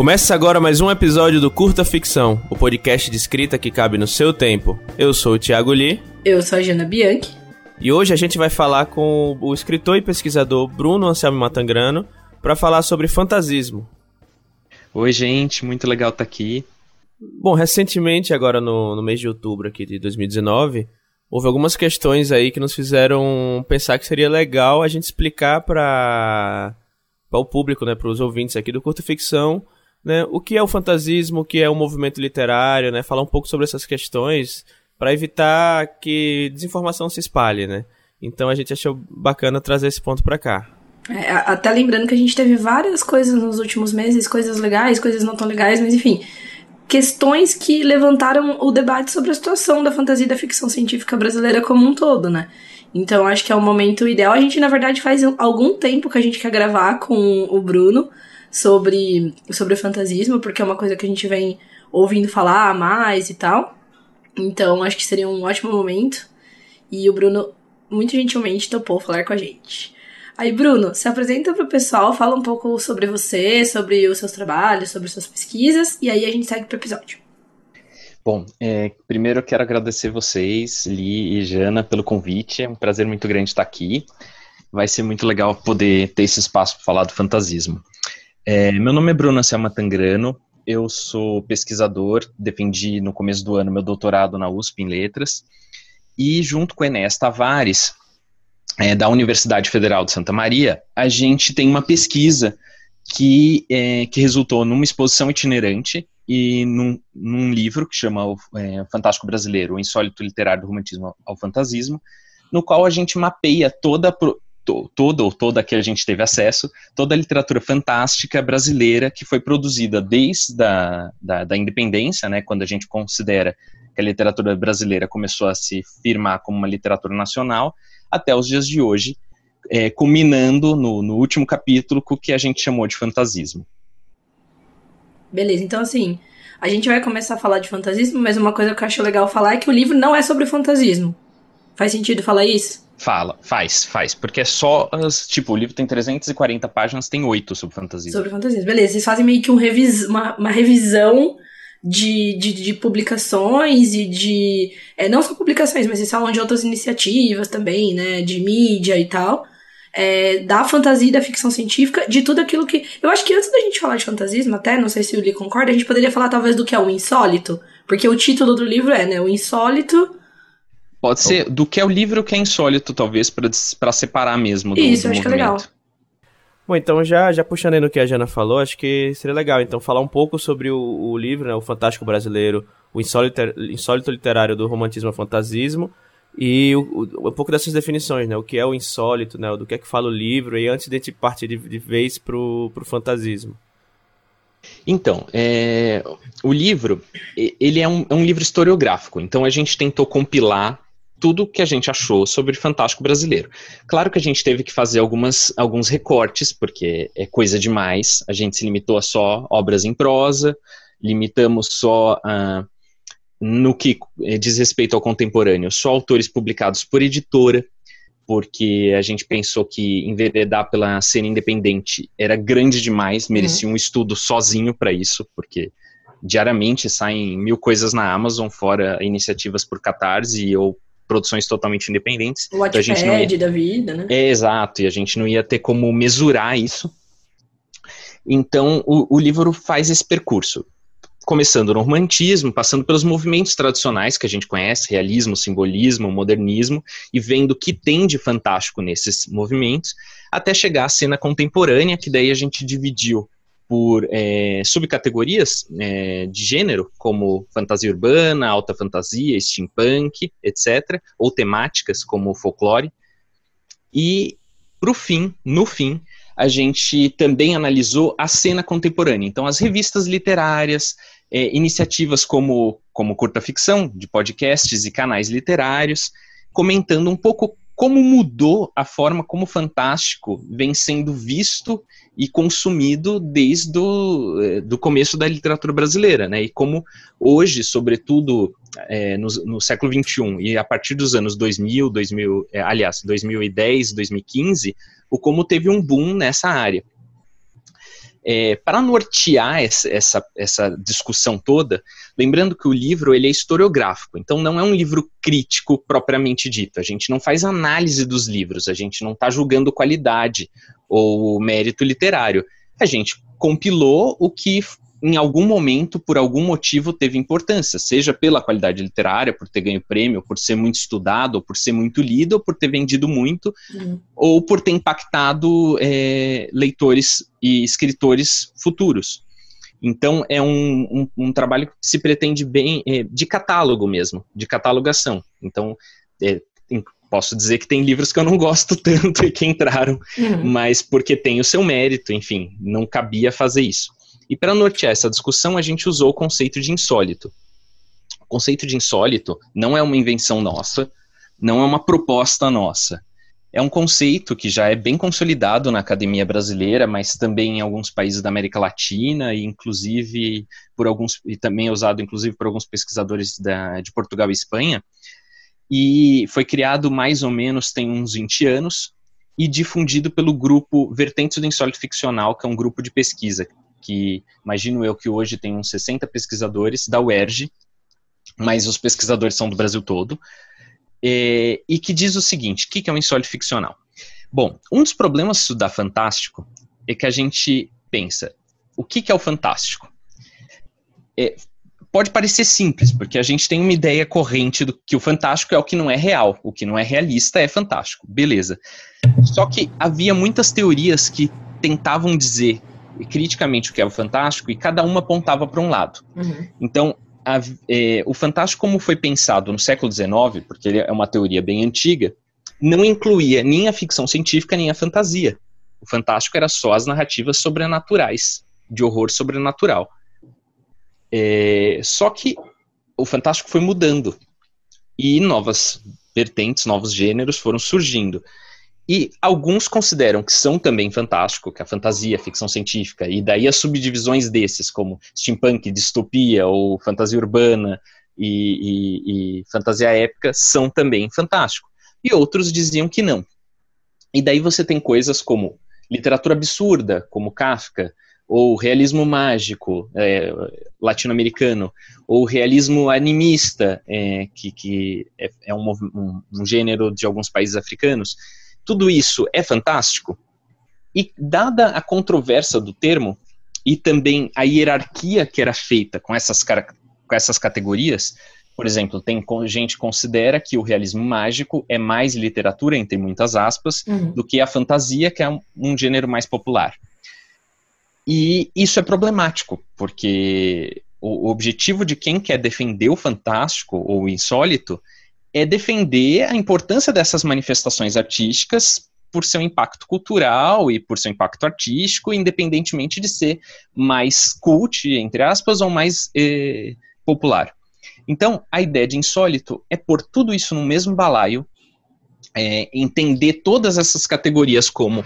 Começa agora mais um episódio do Curta Ficção, o podcast de escrita que cabe no seu tempo. Eu sou o Thiago Lee. Eu sou a Jana Bianchi. E hoje a gente vai falar com o escritor e pesquisador Bruno Anselmo Matangrano para falar sobre fantasismo. Oi, gente, muito legal estar tá aqui. Bom, recentemente, agora no, no mês de outubro aqui de 2019, houve algumas questões aí que nos fizeram pensar que seria legal a gente explicar para o público, né, para os ouvintes aqui do Curta Ficção, né, o que é o fantasismo, o que é o movimento literário, né, falar um pouco sobre essas questões para evitar que desinformação se espalhe, né. Então a gente achou bacana trazer esse ponto para cá. É, até lembrando que a gente teve várias coisas nos últimos meses, coisas legais, coisas não tão legais, mas enfim, questões que levantaram o debate sobre a situação da fantasia e da ficção científica brasileira como um todo, né? Então acho que é o momento ideal. A gente, na verdade, faz algum tempo que a gente quer gravar com o Bruno sobre, sobre fantasismo, porque é uma coisa que a gente vem ouvindo falar mais e tal. Então, acho que seria um ótimo momento. E o Bruno, muito gentilmente, topou falar com a gente. Aí, Bruno, se apresenta para o pessoal, fala um pouco sobre você, sobre os seus trabalhos, sobre suas pesquisas, e aí a gente segue para o episódio. Bom, é, primeiro eu quero agradecer vocês, Li e Jana, pelo convite. É um prazer muito grande estar aqui. Vai ser muito legal poder ter esse espaço para falar do fantasismo. É, meu nome é Bruno Anselma Tangrano, eu sou pesquisador, defendi no começo do ano meu doutorado na USP em Letras, e junto com Enéas Tavares, é, da Universidade Federal de Santa Maria, a gente tem uma pesquisa que, é, que resultou numa exposição itinerante e num, num livro que chama o é, Fantástico Brasileiro, o Insólito Literário do Romantismo ao Fantasismo, no qual a gente mapeia toda toda ou toda que a gente teve acesso, toda a literatura fantástica brasileira que foi produzida desde a da, da independência, né, quando a gente considera que a literatura brasileira começou a se firmar como uma literatura nacional, até os dias de hoje, é, culminando no, no último capítulo com o que a gente chamou de fantasismo. Beleza, então assim, a gente vai começar a falar de fantasismo, mas uma coisa que eu acho legal falar é que o livro não é sobre fantasismo. Faz sentido falar isso? Fala, faz, faz. Porque é só as. Tipo, o livro tem 340 páginas, tem 8 sobre fantasia. Sobre fantasia, beleza. Vocês fazem meio que um revis, uma, uma revisão de, de, de, publicações e de. É, não só publicações, mas vocês falam de outras iniciativas também, né? De mídia e tal. É, da fantasia e da ficção científica, de tudo aquilo que. Eu acho que antes da gente falar de fantasismo, até, não sei se o Lee concorda, a gente poderia falar talvez do que é o insólito. Porque o título do livro é, né? O insólito Pode ser do que é o livro que é insólito, talvez, para separar mesmo do Isso, do acho movimento. que é legal. Bom, então já, já puxando aí no que a Jana falou, acho que seria legal, então, falar um pouco sobre o, o livro, né, o Fantástico Brasileiro, o insólito, insólito literário do romantismo ao fantasismo, e o, o, um pouco dessas definições, né, o que é o insólito, né, do que é que fala o livro, e antes de gente partir de, de vez pro, pro fantasismo. Então, é, o livro, ele é um, é um livro historiográfico, então a gente tentou compilar tudo que a gente achou sobre o Fantástico Brasileiro. Claro que a gente teve que fazer algumas, alguns recortes, porque é coisa demais. A gente se limitou a só obras em prosa, limitamos só uh, no que diz respeito ao contemporâneo, só autores publicados por editora, porque a gente pensou que enveredar pela cena independente era grande demais, merecia uhum. um estudo sozinho para isso, porque diariamente saem mil coisas na Amazon, fora iniciativas por Catarse ou produções totalmente independentes. O então, a gente não ia... da vida, né? É, exato, e a gente não ia ter como mesurar isso. Então, o, o livro faz esse percurso, começando no romantismo, passando pelos movimentos tradicionais que a gente conhece, realismo, simbolismo, modernismo, e vendo o que tem de fantástico nesses movimentos, até chegar à cena contemporânea, que daí a gente dividiu por é, subcategorias é, de gênero, como fantasia urbana, alta fantasia, steampunk, etc., ou temáticas como folclore. E, pro fim, no fim, a gente também analisou a cena contemporânea. Então, as revistas literárias, é, iniciativas como, como curta ficção, de podcasts e canais literários, comentando um pouco como mudou a forma como o Fantástico vem sendo visto e consumido desde o eh, do começo da literatura brasileira, né? E como hoje, sobretudo é, no, no, século XXI e a partir dos anos 2000, 2000 é, aliás, 2010, 2015, o como teve um boom nessa área. É, para nortear essa, essa, essa, discussão toda, lembrando que o livro ele é historiográfico, então não é um livro crítico propriamente dito. A gente não faz análise dos livros, a gente não está julgando qualidade ou mérito literário. A gente compilou o que em algum momento, por algum motivo, teve importância, seja pela qualidade literária, por ter ganho prêmio, por ser muito estudado, ou por ser muito lido, ou por ter vendido muito, uhum. ou por ter impactado é, leitores e escritores futuros. Então, é um, um, um trabalho que se pretende bem é, de catálogo mesmo, de catalogação. Então, é, posso dizer que tem livros que eu não gosto tanto e que entraram, uhum. mas porque tem o seu mérito, enfim, não cabia fazer isso. E para nortear essa discussão, a gente usou o conceito de insólito. O conceito de insólito não é uma invenção nossa, não é uma proposta nossa. É um conceito que já é bem consolidado na academia brasileira, mas também em alguns países da América Latina e inclusive por alguns e também é usado inclusive por alguns pesquisadores da, de Portugal e Espanha. E foi criado mais ou menos tem uns 20 anos e difundido pelo grupo Vertentes do Insólito Ficcional, que é um grupo de pesquisa que imagino eu que hoje tem uns 60 pesquisadores da UERJ, mas os pesquisadores são do Brasil todo, e, e que diz o seguinte: o que, que é um insólito ficcional? Bom, um dos problemas de estudar fantástico é que a gente pensa, o que, que é o fantástico? É, pode parecer simples, porque a gente tem uma ideia corrente do que o fantástico é o que não é real, o que não é realista é fantástico, beleza. Só que havia muitas teorias que tentavam dizer criticamente o que é o fantástico e cada uma apontava para um lado. Uhum. Então, a, é, o fantástico, como foi pensado no século XIX, porque ele é uma teoria bem antiga, não incluía nem a ficção científica nem a fantasia. O fantástico era só as narrativas sobrenaturais, de horror sobrenatural. É, só que o fantástico foi mudando e novas vertentes, novos gêneros foram surgindo. E alguns consideram que são também fantástico, que a fantasia, a ficção científica, e daí as subdivisões desses, como steampunk, distopia ou fantasia urbana e, e, e fantasia épica, são também fantástico. E outros diziam que não. E daí você tem coisas como literatura absurda, como Kafka, ou realismo mágico é, latino-americano, ou realismo animista, é, que, que é, é um, um, um, gênero de alguns países africanos, tudo isso é fantástico? E dada a controvérsia do termo e também a hierarquia que era feita com essas, com essas categorias, por exemplo, tem gente que considera que o realismo mágico é mais literatura, entre muitas aspas, uhum. do que a fantasia, que é um, um gênero mais popular. E isso é problemático, porque o objetivo de quem quer defender o fantástico ou o insólito é defender a importância dessas manifestações artísticas por seu impacto cultural e por seu impacto artístico, independentemente de ser mais cult, entre aspas, ou mais eh, popular. Então, a ideia de insólito é pôr tudo isso no mesmo balaio, é, entender todas essas categorias como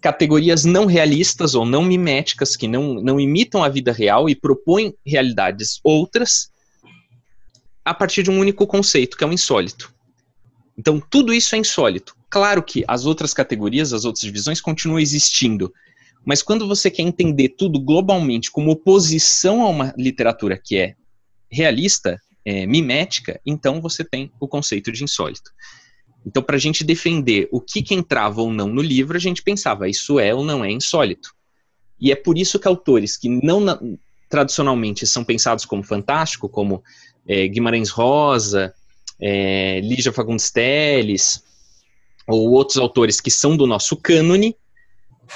categorias não realistas ou não miméticas, que não, não imitam a vida real e propõem realidades outras, a partir de um único conceito, que é o insólito. Então, tudo isso é insólito. Claro que as outras categorias, as outras divisões continuam existindo, mas quando você quer entender tudo globalmente como oposição a uma literatura que é realista, é, mimética, então você tem o conceito de insólito. Então, para a gente defender o que, que entrava ou não no livro, a gente pensava, isso é ou não é insólito. E é por isso que autores que não na, tradicionalmente são pensados como fantástico, como é, Guimarães Rosa, é, Lígia Fagundes Telles, ou outros autores que são do nosso cânone,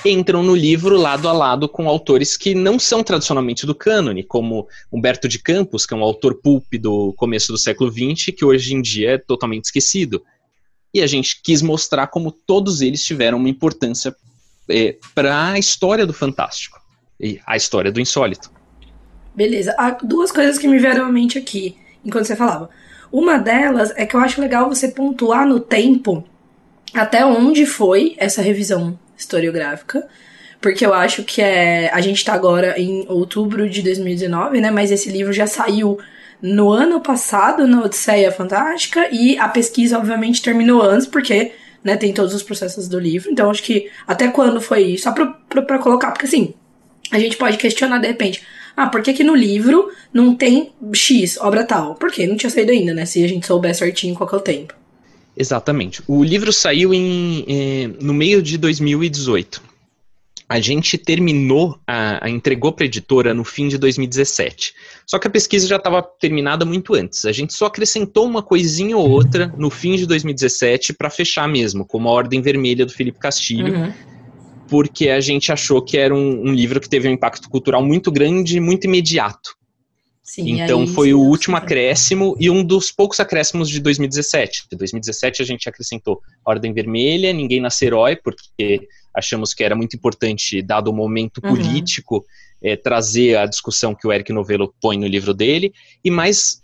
entram no livro lado a lado com autores que não são tradicionalmente do cânone, como Humberto de Campos, que é um autor pulp do começo do século XX, que hoje em dia é totalmente esquecido. E a gente quis mostrar como todos eles tiveram uma importância é, para a história do fantástico e a história do insólito. Beleza. Há duas coisas que me vieram à mente aqui, enquanto você falava. Uma delas é que eu acho legal você pontuar no tempo até onde foi essa revisão historiográfica, porque eu acho que é. A gente tá agora em outubro de 2019, né? Mas esse livro já saiu no ano passado, na Odisseia Fantástica, e a pesquisa, obviamente, terminou antes, porque né, tem todos os processos do livro. Então, acho que até quando foi isso? Só pra colocar, porque assim, a gente pode questionar de repente. Ah, por que, que no livro não tem X, obra tal? Porque não tinha saído ainda, né? Se a gente souber certinho qual é o tempo. Exatamente. O livro saiu em, eh, no meio de 2018 a gente terminou, a, a entregou para a editora no fim de 2017. Só que a pesquisa já estava terminada muito antes. A gente só acrescentou uma coisinha ou outra no fim de 2017 para fechar mesmo, como a Ordem Vermelha do Felipe Castilho, uhum. Porque a gente achou que era um, um, livro que teve um impacto cultural muito grande e muito imediato. Sim, então foi o último acréscimo e um dos poucos acréscimos de 2017. De 2017 a gente acrescentou Ordem Vermelha, Ninguém Nascer Herói, porque achamos que era muito importante, dado o momento uhum. político, é, trazer a discussão que o Eric Novello põe no livro dele, e mais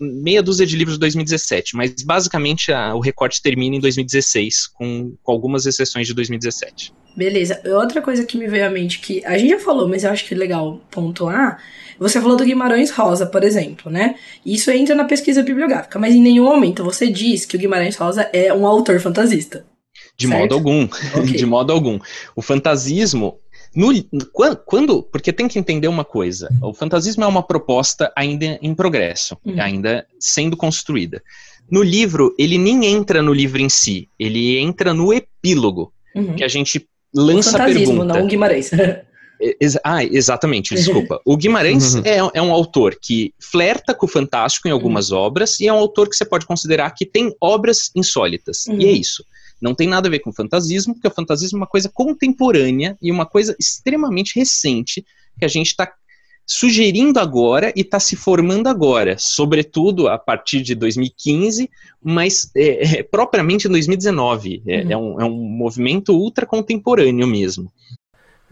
meia dúzia de livros de 2017, mas basicamente a, o recorte termina em 2016, com, com algumas exceções de 2017. Beleza. Outra coisa que me veio à mente que a gente já falou, mas eu acho que é legal pontuar. Você falou do Guimarães Rosa, por exemplo, né? Isso entra na pesquisa bibliográfica, mas em nenhum momento você diz que o Guimarães Rosa é um autor fantasista. De certo? modo algum. Okay. De modo algum. O fantasismo. No, quando, porque tem que entender uma coisa: o fantasismo é uma proposta ainda em progresso, uhum. ainda sendo construída. No livro, ele nem entra no livro em si, ele entra no epílogo, uhum. que a gente lança a pergunta. não o Guimarães. ah, exatamente, desculpa. O Guimarães uhum. é, é, um autor que flerta com o fantástico em algumas uhum. obras e é um autor que você pode considerar que tem obras insólitas. E é uhum. isso. Não tem nada a ver com fantasismo, porque o fantasismo é uma coisa contemporânea e uma coisa extremamente recente que a gente está sugerindo agora e está se formando agora, sobretudo a partir de 2015, mas é, é, propriamente em 2019. É, uhum. é, um, é um movimento ultra contemporâneo mesmo.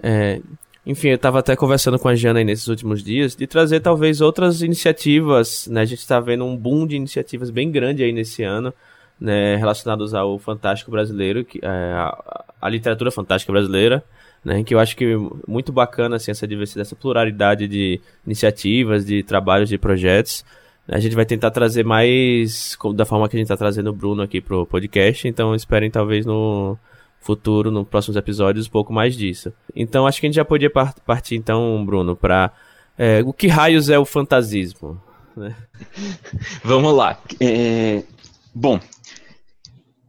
É, enfim, eu estava até conversando com a Jana aí nesses últimos dias de trazer talvez outras iniciativas, né? A gente está vendo um boom de iniciativas bem grande aí nesse ano né, relacionados ao fantástico brasileiro, que, é, a, a, literatura fantástica brasileira, né, que eu acho que é muito bacana assim, essa diversidade, essa pluralidade de iniciativas, de trabalhos, de projetos. A gente vai tentar trazer mais da forma que a gente está trazendo o Bruno aqui pro podcast, então esperem talvez no futuro, nos próximos episódios, um pouco mais disso. Então acho que a gente já podia partir então, Bruno, para é, o que raios é o fantasismo? Né? Vamos lá. É, bom,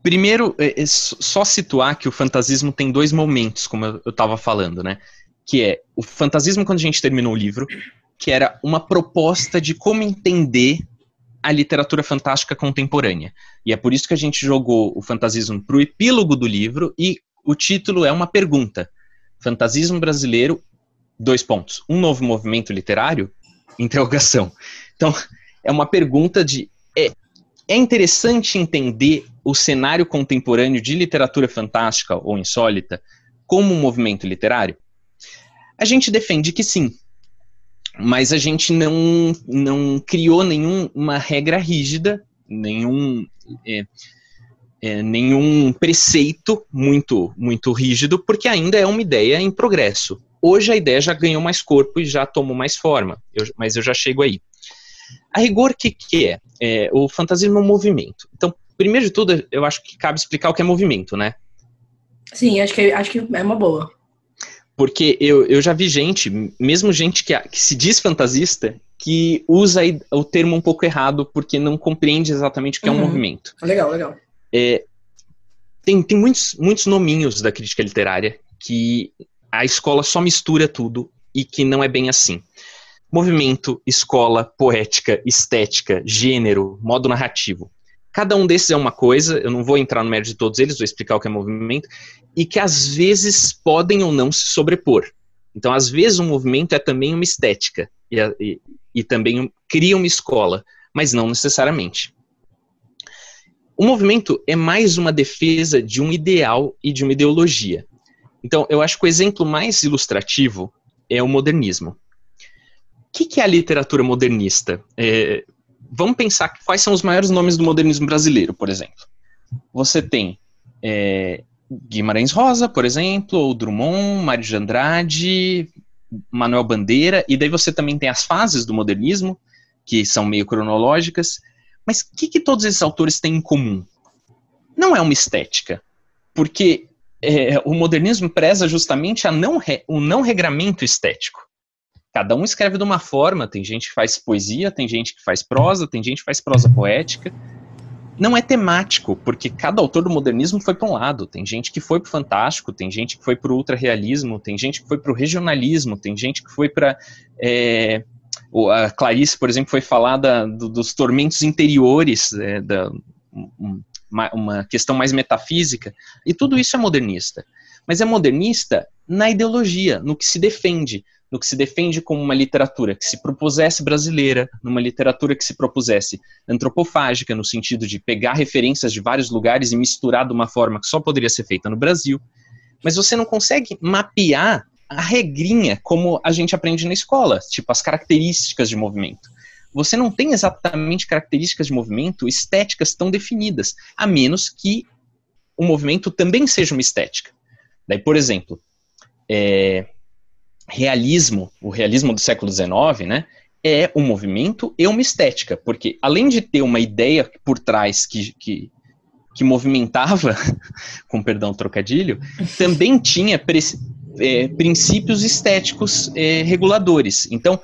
Primeiro, é, é só situar que o fantasismo tem dois momentos, como eu estava falando, né? Que é o fantasismo quando a gente terminou o livro, que era uma proposta de como entender a literatura fantástica contemporânea. E é por isso que a gente jogou o fantasismo para o epílogo do livro e o título é uma pergunta: Fantasismo brasileiro, dois pontos. Um novo movimento literário? Interrogação. Então, é uma pergunta de é, é interessante entender o cenário contemporâneo de literatura fantástica ou insólita como um movimento literário? A gente defende que sim, mas a gente não, não criou nenhuma regra rígida, nenhum, é, é, nenhum preceito muito, muito rígido, porque ainda é uma ideia em progresso. Hoje a ideia já ganhou mais corpo e já tomou mais forma, eu, mas eu já chego aí. A rigor, o que, que é? é? O fantasismo é um movimento. Então, primeiro de tudo, eu acho que cabe explicar o que é movimento, né? Sim, acho que, acho que é uma boa. Porque eu, eu já vi gente, mesmo gente que, que se diz fantasista, que usa o termo um pouco errado porque não compreende exatamente o que uhum. é um uhum. movimento. Legal, legal. É, tem tem muitos, muitos nominhos da crítica literária que a escola só mistura tudo e que não é bem assim. Movimento, escola, poética, estética, gênero, modo narrativo. Cada um desses é uma coisa, eu não vou entrar no mérito de todos eles, vou explicar o que é movimento, e que às vezes podem ou não se sobrepor. Então, às vezes, um movimento é também uma estética, e, e, e também cria uma escola, mas não necessariamente. O movimento é mais uma defesa de um ideal e de uma ideologia. Então, eu acho que o exemplo mais ilustrativo é o modernismo. Que, que é a literatura modernista? É, vamos pensar quais são os maiores nomes do modernismo brasileiro, por exemplo. Você tem é, Guimarães Rosa, por exemplo, ou Drummond, Mário de Andrade, Manuel Bandeira, e daí você também tem as fases do modernismo, que são meio cronológicas. Mas o que, que todos esses autores têm em comum? Não é uma estética, porque é, o modernismo preza justamente a não re, o não regramento estético. Cada um escreve de uma forma, tem gente que faz poesia, tem gente que faz prosa, tem gente que faz prosa poética. Não é temático, porque cada autor do modernismo foi para um lado. Tem gente que foi para o fantástico, tem gente que foi para o ultrarrealismo, tem gente que foi para o regionalismo, tem gente que foi para é, a Clarice, por exemplo, foi falar da, do, dos tormentos interiores, é, da, uma questão mais metafísica, e tudo isso é modernista. Mas é modernista na ideologia, no que se defende, no que se defende como uma literatura que se propusesse brasileira, numa literatura que se propusesse antropofágica, no sentido de pegar referências de vários lugares e misturar de uma forma que só poderia ser feita no Brasil. Mas você não consegue mapear a regrinha como a gente aprende na escola, tipo as características de movimento. Você não tem exatamente características de movimento estéticas tão definidas, a menos que o movimento também seja uma estética. Daí, por exemplo, é, realismo, o realismo do século XIX, né, é um movimento e uma estética, porque além de ter uma ideia por trás que, que, que movimentava, com perdão trocadilho, também tinha é, princípios estéticos é, reguladores. Então,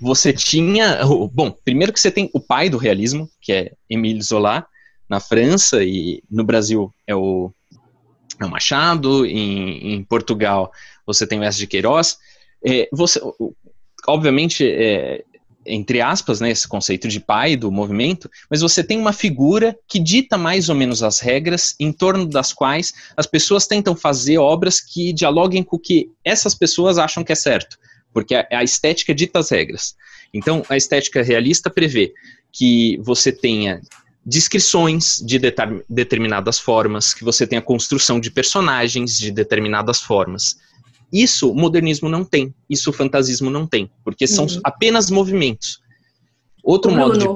você tinha. Bom, primeiro que você tem o pai do realismo, que é Émile Zola, na França, e no Brasil é o, é o Machado, em, em, Portugal você tem o S. de Queiroz. É, você, obviamente, é, entre aspas, né, esse conceito de pai do movimento, mas você tem uma figura que dita mais ou menos as regras em torno das quais as pessoas tentam fazer obras que dialoguem com o que essas pessoas acham que é certo, porque a, a estética dita as regras. Então, a estética realista prevê que você tenha descrições de determinadas formas, que você tenha construção de personagens de determinadas formas isso o modernismo não tem, isso o fantasismo não tem, porque são uhum. apenas movimentos. Outro Bruno, modo de...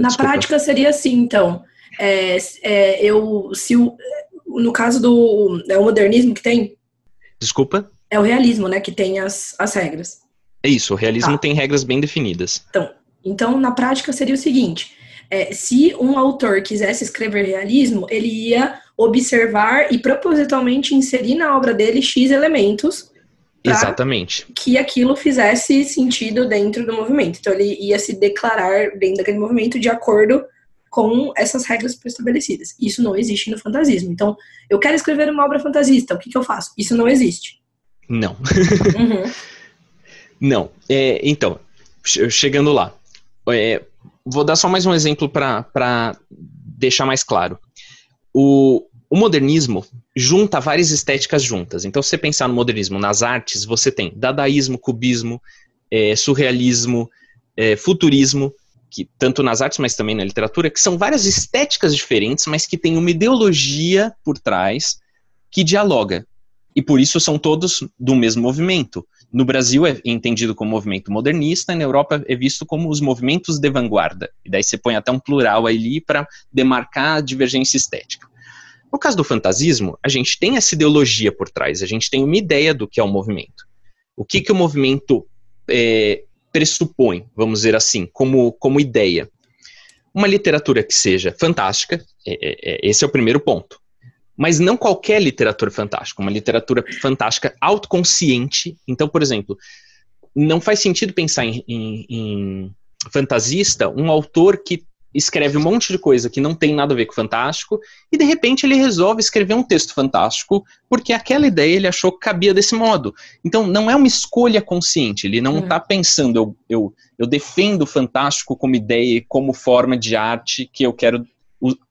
Na Desculpa. prática seria assim, então. É, é, eu, se o, no caso do é o modernismo que tem? Desculpa? É o realismo, né, que tem as, as regras. É isso, o realismo tá. tem regras bem definidas. Então, então, na prática seria o seguinte: é, se um autor quisesse escrever realismo, ele ia observar e propositalmente inserir na obra dele X elementos Exatamente. Que aquilo fizesse sentido dentro do movimento. Então ele ia se declarar dentro daquele movimento de acordo com essas regras estabelecidas. Isso não existe no fantasismo. Então, eu quero escrever uma obra fantasista, o que, que eu faço? Isso não existe. Não. Uhum. não. É, então, chegando lá. É, vou dar só mais um exemplo para deixar mais claro. O, o modernismo junta várias estéticas juntas. Então, se você pensar no modernismo nas artes, você tem dadaísmo, cubismo, é, surrealismo, é, futurismo, que tanto nas artes, mas também na literatura, que são várias estéticas diferentes, mas que têm uma ideologia por trás que dialoga. E por isso são todos do mesmo movimento. No Brasil é entendido como movimento modernista, e na Europa é visto como os movimentos de vanguarda. E daí você põe até um plural ali para demarcar a divergência estética. No caso do fantasismo, a gente tem essa ideologia por trás, a gente tem uma ideia do que é o movimento. O que, que o movimento é, pressupõe, vamos dizer assim, como, como ideia? Uma literatura que seja fantástica, é, é, é esse é o primeiro ponto. Mas não qualquer literatura fantástica, uma literatura fantástica autoconsciente. Então, por exemplo, não faz sentido pensar em, em, em fantasista um autor que escreve um monte de coisa que não tem nada a ver com fantástico, e de repente ele resolve escrever um texto fantástico, porque aquela ideia ele achou que cabia desse modo. Então não é uma escolha consciente, ele não está uhum. pensando, eu, eu, eu defendo o fantástico como ideia e como forma de arte que eu quero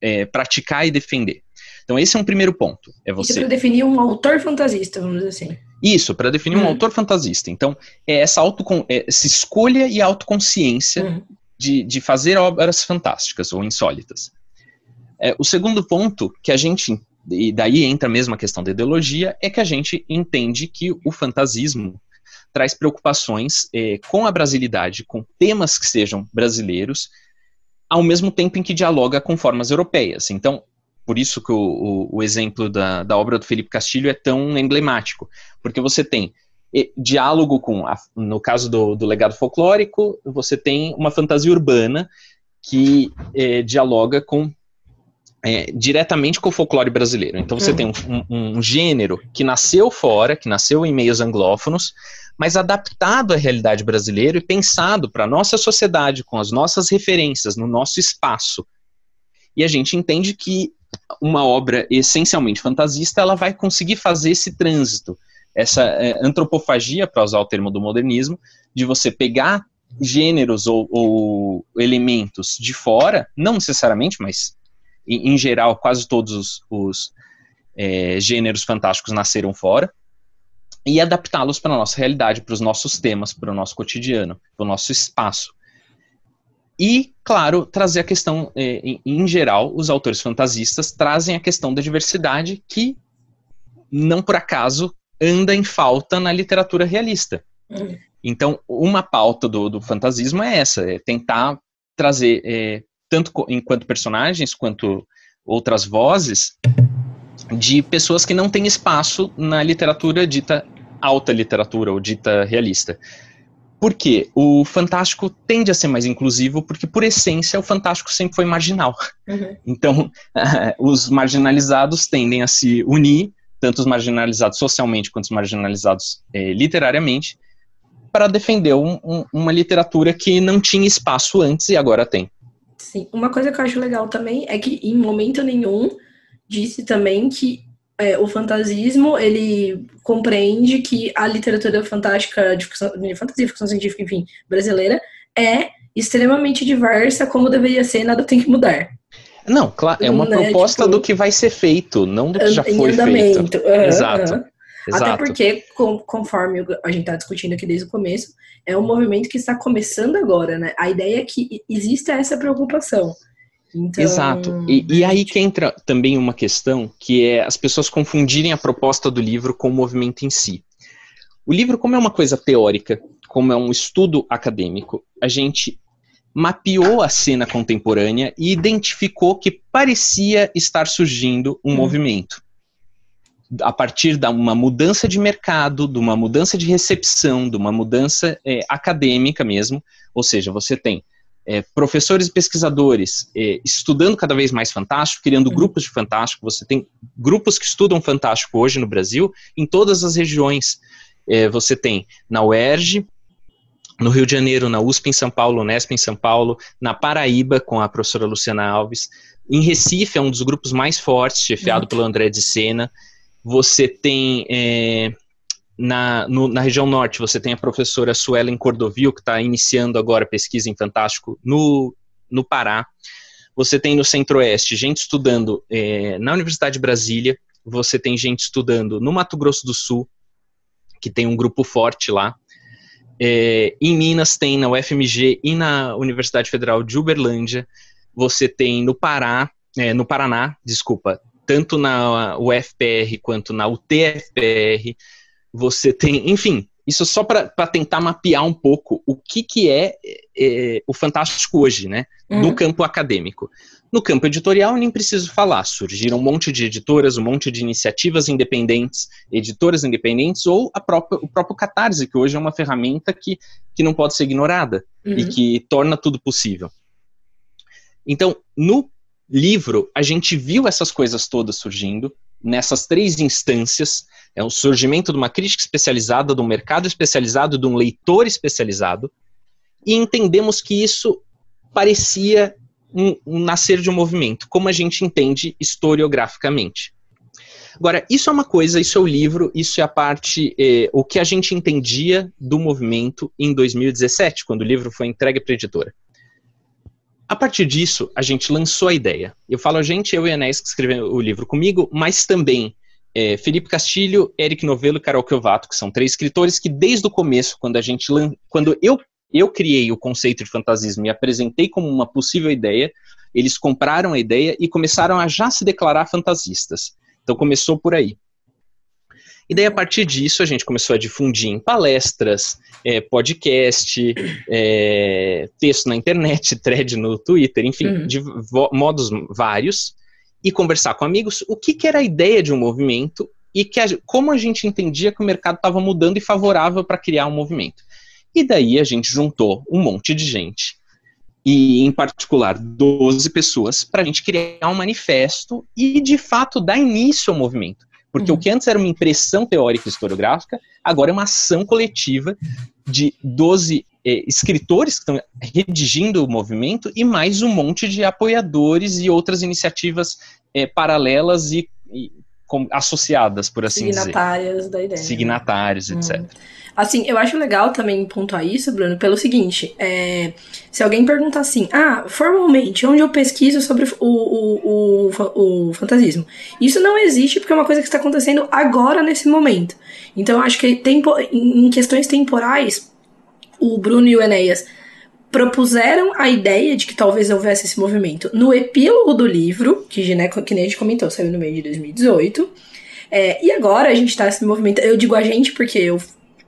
é, praticar e defender. Então esse é um primeiro ponto. É você. Isso para definir um autor fantasista, vamos dizer assim. Isso, para definir um uhum. autor fantasista. Então, é essa, auto, é essa escolha e autoconsciência uhum de, de fazer obras fantásticas ou insólitas. É, o segundo ponto que a gente, e daí entra mesmo a questão da ideologia, é que a gente entende que o fantasismo traz preocupações é, com a brasilidade, com temas que sejam brasileiros, ao mesmo tempo em que dialoga com formas europeias. Então, por isso que o, o, o exemplo da, da obra do Felipe Castilho é tão emblemático, porque você tem diálogo com, a, no caso do, do, legado folclórico, você tem uma fantasia urbana que é, dialoga com é, diretamente com o folclore brasileiro. Então você uhum. tem um, um, um, gênero que nasceu fora, que nasceu em meios anglófonos, mas adaptado à realidade brasileira e pensado para a nossa sociedade, com as nossas referências, no nosso espaço. E a gente entende que uma obra essencialmente fantasista, ela vai conseguir fazer esse trânsito, essa é, antropofagia, para usar o termo do modernismo, de você pegar gêneros ou, ou elementos de fora, não necessariamente, mas em, em geral, quase todos os, os é, gêneros fantásticos nasceram fora, e adaptá-los para a nossa realidade, para os nossos temas, para o nosso cotidiano, para o nosso espaço. E, claro, trazer a questão, é, em, em, geral, os autores fantasistas trazem a questão da diversidade que, não por acaso, anda em falta na literatura realista. Uhum. Então, uma pauta do, do fantasismo é essa, é tentar trazer é, tanto enquanto personagens quanto outras vozes, de pessoas que não têm espaço na literatura dita alta literatura ou dita realista. Por quê? O fantástico tende a ser mais inclusivo porque, por essência, o fantástico sempre foi marginal. Uhum. Então, os marginalizados tendem a se unir, tanto os marginalizados socialmente quanto os marginalizados eh, literariamente, para defender um, um, uma literatura que não tinha espaço antes e agora tem. Sim, uma coisa que eu acho legal também é que em momento nenhum disse também que é, o fantasismo ele compreende que a literatura fantástica de, ficção, fantasia, ficção científica, enfim, brasileira é extremamente diversa, como deveria ser, nada tem que mudar. Não, claro, é uma né? proposta tipo, do que vai ser feito, não do que já foi feito. Uhum, Exato. Uhum. Exato. Até porque, conforme a gente está discutindo aqui desde o começo, é um movimento que está começando agora, né? A ideia é que exista essa preocupação. Então, Exato. E, e, aí que entra também uma questão que é as pessoas confundirem a proposta do livro com o movimento em si. O livro, como é uma coisa teórica, como é um estudo acadêmico, a gente mapeou a cena contemporânea e identificou que parecia estar surgindo um hum. movimento a partir de uma mudança de mercado, de uma mudança de recepção, de uma mudança é, acadêmica mesmo, ou seja, você tem é, professores e pesquisadores é, estudando cada vez mais Fantástico, criando uhum. grupos de Fantástico, você tem grupos que estudam Fantástico hoje no Brasil, em todas as regiões. É, você tem na UERJ, no Rio de Janeiro, na USP em São Paulo, Unesp em São Paulo, na Paraíba, com a professora Luciana Alves, em Recife é um dos grupos mais fortes, chefiado uhum. pelo André de Sena, você tem é, na, no, na região norte, você tem a professora Suelen Cordovil, que está iniciando agora pesquisa em Fantástico no, no Pará. Você tem no centro-oeste gente estudando é, na Universidade de Brasília, você tem gente estudando no Mato Grosso do Sul, que tem um grupo forte lá. É, em Minas tem na UFMG e na Universidade Federal de Uberlândia. Você tem no Pará, é, no Paraná, desculpa, tanto na UFPR quanto na UTFPR, você tem, enfim, isso só para tentar mapear um pouco o que, que é, é o Fantástico hoje, né, uhum. no campo acadêmico. No campo editorial, nem preciso falar, surgiram um monte de editoras, um monte de iniciativas independentes, editoras independentes, ou própria, o próprio Catarse, que hoje é uma ferramenta que, que não pode ser ignorada uhum. e que torna tudo possível. Então, no livro, a gente viu essas coisas todas surgindo nessas três instâncias. É o surgimento de uma crítica especializada, de um mercado especializado, de um leitor especializado, e entendemos que isso parecia um, um nascer de um movimento, como a gente entende historiograficamente. Agora, isso é uma coisa, isso é o livro, isso é a parte, eh, o que a gente entendia do movimento em 2017, quando o livro foi entregue para a editora. A partir disso, a gente lançou a ideia. Eu falo a gente, eu e a Anés que escreveu o livro comigo, mas também é, Felipe Castilho, Eric Novelo e Carol Kiovato, que são três escritores que desde o começo, quando a gente quando eu eu criei o conceito de fantasismo e apresentei como uma possível ideia, eles compraram a ideia e começaram a já se declarar fantasistas. Então começou por aí. E daí, a partir disso, a gente começou a difundir em palestras, é, podcast, é, texto na internet, thread no Twitter, enfim, uhum. de modos vários. e conversar com amigos o que, que era a ideia de um movimento e que a, como a gente entendia que o mercado estava mudando e favorável para criar um movimento. E daí a gente juntou um monte de gente, e em particular 12 pessoas, para a gente criar um manifesto e de fato dar início ao movimento. Porque uhum. o que antes era uma impressão teórica e historiográfica, agora é uma ação coletiva de 12 eh, escritores que estão redigindo o movimento e mais um monte de apoiadores e outras iniciativas eh, paralelas e, e com, associadas, por assim Signatárias dizer. da ideia. Signatários, hum. etc. Assim, eu acho legal também pontuar isso, Bruno, pelo seguinte: é, se alguém perguntar assim, ah, formalmente, onde eu pesquiso sobre o, o, o, o fantasismo? Isso não existe porque é uma coisa que está acontecendo agora, nesse momento. Então, eu acho que tempo, em questões temporais, o Bruno e o Enéas propuseram a ideia de que talvez houvesse esse movimento no epílogo do livro, que, né, que nem a gente comentou, saiu no meio de 2018. É, e agora a gente tá nesse movimento. Eu digo a gente porque eu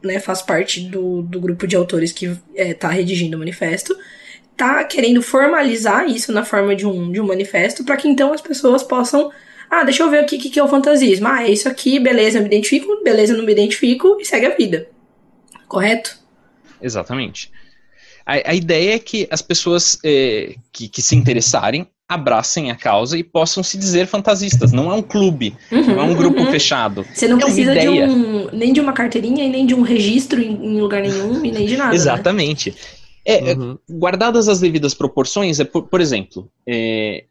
né, faço parte do, do grupo de autores que é, tá redigindo o manifesto. Tá querendo formalizar isso na forma de um, de um manifesto para que então as pessoas possam. Ah, deixa eu ver aqui o que, que é o fantasismo. Ah, é isso aqui, beleza, eu me identifico, beleza, não me identifico, e segue a vida. Correto? Exatamente. A, a ideia é que as pessoas é, que, que se interessarem abracem a causa e possam se dizer fantasistas. Não é um clube, uhum, não é um grupo uhum. fechado. Você não é precisa de um, nem de uma carteirinha e nem de um registro em, em lugar nenhum e nem de nada. Né? Exatamente. Né? É, uhum. Guardadas as devidas proporções, é, por, por exemplo, é,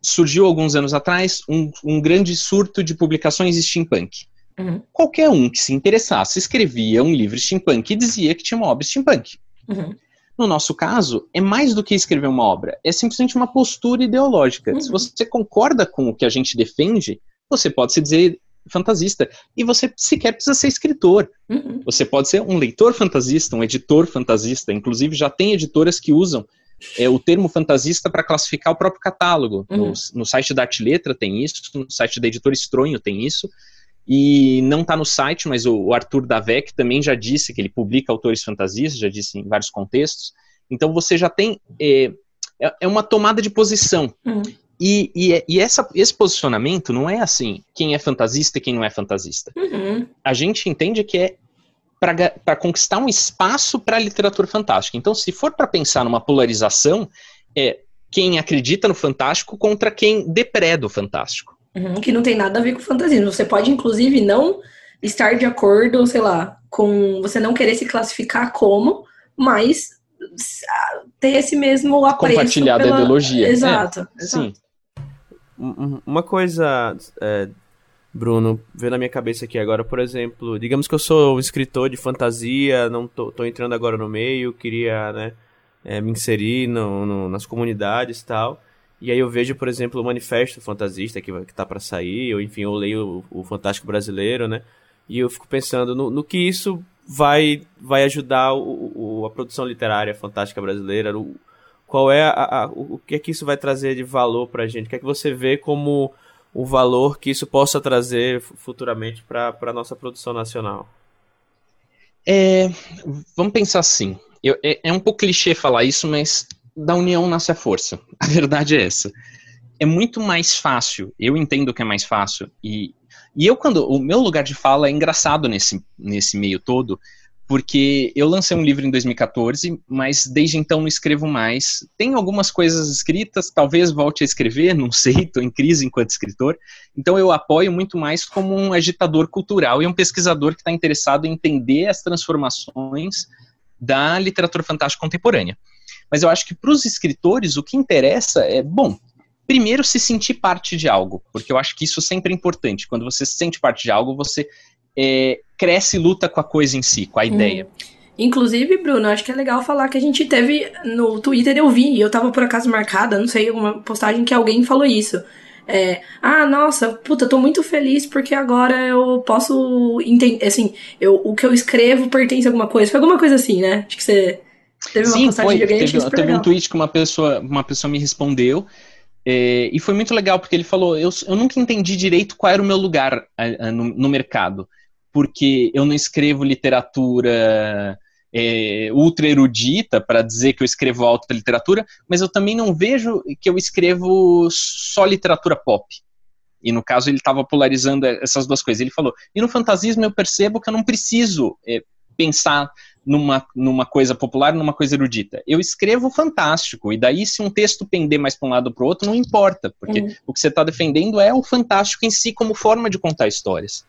surgiu alguns anos atrás um, um, grande surto de publicações steampunk. Uhum. Qualquer um que se interessasse escrevia um livro steampunk e dizia que tinha uma obra steampunk. Uhum. No nosso caso, é mais do que escrever uma obra, é simplesmente uma postura ideológica. Uhum. Se você concorda com o que a gente defende, você pode se dizer fantasista. E você sequer precisa ser escritor. Uhum. Você pode ser um leitor fantasista, um editor fantasista. Inclusive, já tem editoras que usam é, o termo fantasista para classificar o próprio catálogo. Uhum. No, no, site da Arte Letra tem isso, no site da editora Estronho tem isso. E não está no site, mas o, Arthur Davec também já disse que ele publica autores fantasistas, já disse em vários contextos. Então você já tem. É, é, é uma tomada de posição. Uhum. E, e, e essa, esse posicionamento não é assim, quem é fantasista e quem não é fantasista. Uhum. A gente entende que é para conquistar um espaço para a literatura fantástica. Então, se for para pensar numa polarização, é quem acredita no fantástico contra quem depreda o fantástico. Uhum, que não tem nada a ver com fantasismo. Você pode, inclusive, não estar de acordo, sei lá, com você não querer se classificar como, mas ter esse mesmo apreço. Compartilhar pela... da ideologia. Exato, é, exato. Sim. Uma coisa, é, Bruno, veio na minha cabeça aqui agora, por exemplo, digamos que eu sou um escritor de fantasia, não tô, tô entrando agora no meio, queria né, é, me inserir no, no, nas comunidades e tal. E aí eu vejo, por exemplo, o Manifesto Fantasista que, que tá para sair, ou enfim, eu leio o, o, Fantástico Brasileiro, né? E eu fico pensando no, no que isso vai, vai ajudar o, o, a produção literária fantástica brasileira, o, qual é a, a, o que é que isso vai trazer de valor pra gente? O que é que você vê como o valor que isso possa trazer futuramente para a nossa produção nacional? É, vamos pensar assim. Eu, é, é um pouco clichê falar isso, mas da união nasce a força. A verdade é essa. É muito mais fácil, eu entendo que é mais fácil, e, e eu, quando. O meu lugar de fala é engraçado nesse, nesse meio todo, porque eu lancei um livro em 2014, mas desde então não escrevo mais. Tem algumas coisas escritas, talvez volte a escrever, não sei, estou em crise enquanto escritor. Então eu apoio muito mais como um agitador cultural e um pesquisador que está interessado em entender as transformações da literatura fantástica contemporânea. Mas eu acho que para os escritores o que interessa é, bom, primeiro se sentir parte de algo, porque eu acho que isso sempre é importante. Quando você se sente parte de algo, você é, cresce e luta com a coisa em si, com a ideia. Hum. Inclusive, Bruno, acho que é legal falar que a gente teve no Twitter, eu vi, eu tava por acaso marcada, não sei, alguma postagem que alguém falou isso. É, ah, nossa, puta, tô muito feliz porque agora eu posso entender, assim, eu, o que eu escrevo pertence a alguma coisa. Foi alguma coisa assim, né? Acho que você Teve uma Sim, foi. Teve, teve um tweet que uma pessoa, uma pessoa me respondeu. É, e foi muito legal, porque ele falou: eu, eu nunca entendi direito qual era o meu lugar a, a, no, no, mercado. Porque eu não escrevo literatura é, ultra erudita para dizer que eu escrevo alta literatura, mas eu também não vejo que eu escrevo só literatura pop. E no caso ele estava polarizando essas duas coisas. Ele falou: e no fantasismo eu percebo que eu não preciso é, pensar numa, numa coisa popular, numa coisa erudita. Eu escrevo fantástico, e daí se um texto pender mais para um lado ou para o outro, não importa, porque uhum. o que você está defendendo é o fantástico em si como forma de contar histórias.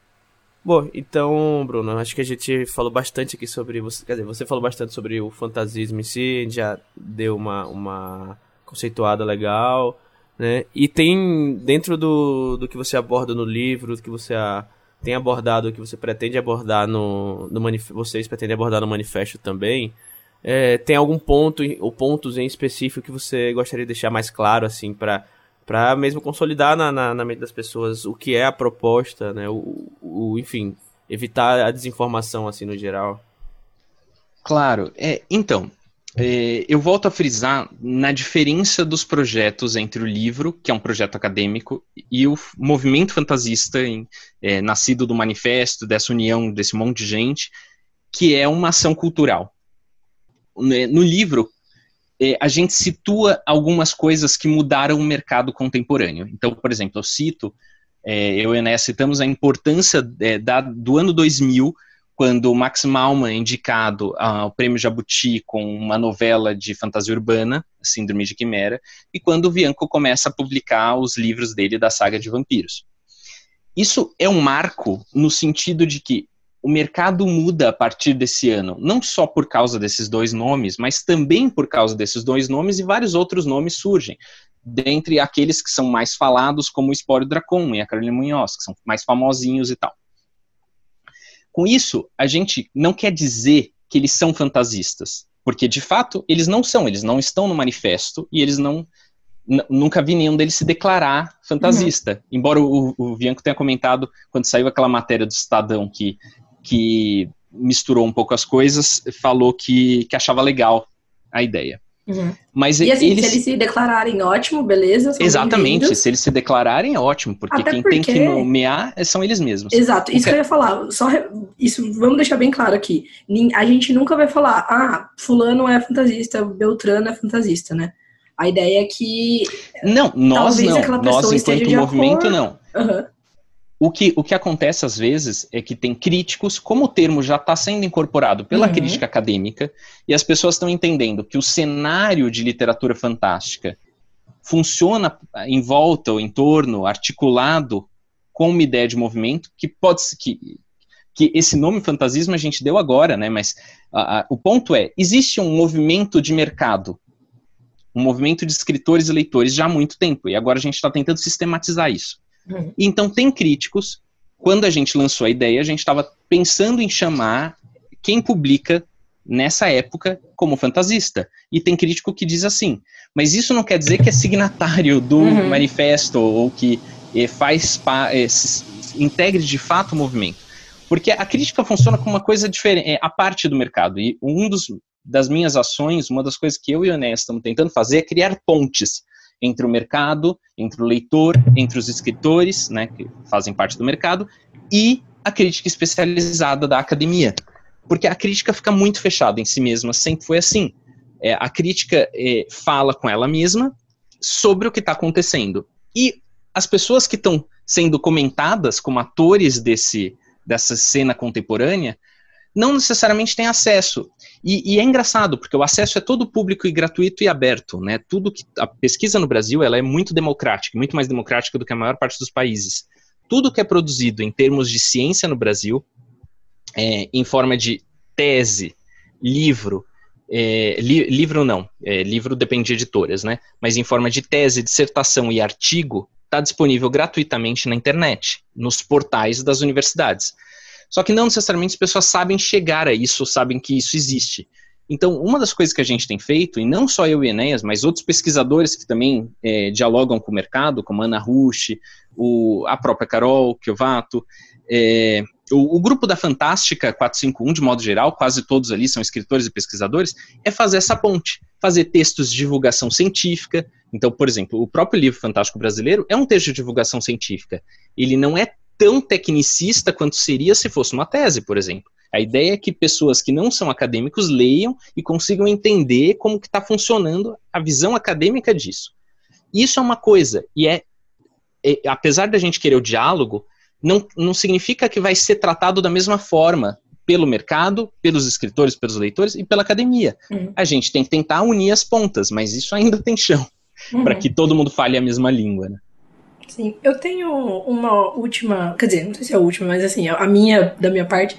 Bom, então, Bruno, acho que a gente falou bastante aqui sobre. Você, quer dizer, você falou bastante sobre o fantasismo em si, já deu uma, uma conceituada legal, né? E tem, dentro do, do que você aborda no livro, do que você a, tem abordado, que você pretende abordar no, no vocês pretendem abordar no manifesto também, é, tem algum ponto, ou pontos em específico que você gostaria de deixar mais claro, assim, para para mesmo consolidar na, na, na, mente das pessoas o que é a proposta, né? O, o, enfim, evitar a desinformação assim no geral. Claro. É, então, eu volto a frisar na diferença dos projetos entre o livro, que é um projeto acadêmico, e o movimento fantasista, em, é, nascido do manifesto, dessa união desse monte de gente, que é uma ação cultural. No livro, é, a gente situa algumas coisas que mudaram o mercado contemporâneo. Então, por exemplo, eu cito, é, eu e a Enéas citamos a importância é, da, do ano 2000, quando Max Malman é indicado ao Prêmio Jabuti com uma novela de fantasia urbana, Síndrome de Quimera, e quando o Bianco começa a publicar os livros dele da saga de vampiros. Isso é um marco no sentido de que o mercado muda a partir desse ano, não só por causa desses dois nomes, mas também por causa desses dois nomes e vários outros nomes surgem. Dentre aqueles que são mais falados, como o Espólio Dracon e a Carolina Munhoz, que são mais famosinhos e tal. Com isso, a gente não quer dizer que eles são fantasistas, porque de fato eles não são, eles não estão no manifesto e eles não nunca vi nenhum deles se declarar fantasista. Uhum. Embora o, o Bianco tenha comentado quando saiu aquela matéria do Estadão que que misturou um pouco as coisas, falou que, que achava legal a ideia. Uhum. Mas e assim, eles... se eles se declararem, ótimo, beleza. Exatamente, se eles se declararem, é ótimo, porque Até quem porque... tem que nomear são eles mesmos. Exato, isso que eu ia falar. Só isso, vamos deixar bem claro aqui. A gente nunca vai falar, ah, fulano é fantasista, Beltrano é fantasista, né? A ideia é que. Não, nós não. Nós, enquanto movimento, não. Uhum. O que, o que acontece às vezes é que tem críticos, como o termo já está sendo incorporado pela uhum. crítica acadêmica, e as pessoas estão entendendo que o cenário de literatura fantástica funciona em volta ou em torno, articulado com uma ideia de movimento, que pode que, que esse nome fantasismo a gente deu agora, né? Mas a, a, o ponto é, existe um movimento de mercado, um movimento de escritores e leitores já há muito tempo, e agora a gente está tentando sistematizar isso. Uhum. Então, tem críticos. Quando a gente lançou a ideia, a gente estava pensando em chamar quem publica nessa época como fantasista. E tem crítico que diz assim, mas isso não quer dizer que é signatário do uhum. manifesto ou que eh, faz eh, integre de fato o movimento. Porque a crítica funciona como uma coisa diferente, é, a parte do mercado. E um dos, das minhas ações, uma das coisas que eu e o Enéas estamos tentando fazer é criar pontes entre o mercado, entre o leitor, entre os escritores, né, que fazem parte do mercado, e a crítica especializada da academia. Porque a crítica fica muito fechada em si mesma, sempre foi assim. É, a crítica é, fala com ela mesma sobre o que está acontecendo. E as pessoas que estão sendo comentadas como atores desse, dessa cena contemporânea não necessariamente têm acesso. E, e, é engraçado, porque o acesso é todo público e gratuito e aberto, né? Tudo que a pesquisa no Brasil ela é muito democrática, muito mais democrática do que a maior parte dos países. Tudo que é produzido em termos de ciência no Brasil, é, em forma de tese, livro, é, li, livro não, é, livro depende de editoras, né? Mas em forma de tese, dissertação e artigo, está disponível gratuitamente na internet, nos portais das universidades. Só que não necessariamente as pessoas sabem chegar a isso, sabem que isso existe. Então, uma das coisas que a gente tem feito, e não só eu e Enéas, mas outros pesquisadores que também é, dialogam com o mercado, como a Ana Rush, o, a própria Carol Kiovato, é, o, o, grupo da Fantástica 451, de modo geral, quase todos ali são escritores e pesquisadores, é fazer essa ponte, fazer textos de divulgação científica. Então, por exemplo, o próprio livro Fantástico Brasileiro é um texto de divulgação científica. Ele não é tão tecnicista quanto seria se fosse uma tese, por exemplo. A ideia é que pessoas que não são acadêmicos leiam e consigam entender como que está funcionando a visão acadêmica disso. Isso é uma coisa, e é, é, apesar da gente querer o diálogo, não, não significa que vai ser tratado da mesma forma pelo mercado, pelos escritores, pelos leitores e pela academia. Uhum. A gente tem que tentar unir as pontas, mas isso ainda tem chão uhum. para que todo mundo fale a mesma língua. Né? Sim, eu tenho uma última, quer dizer, não sei se é a última, mas assim, a minha, da minha parte,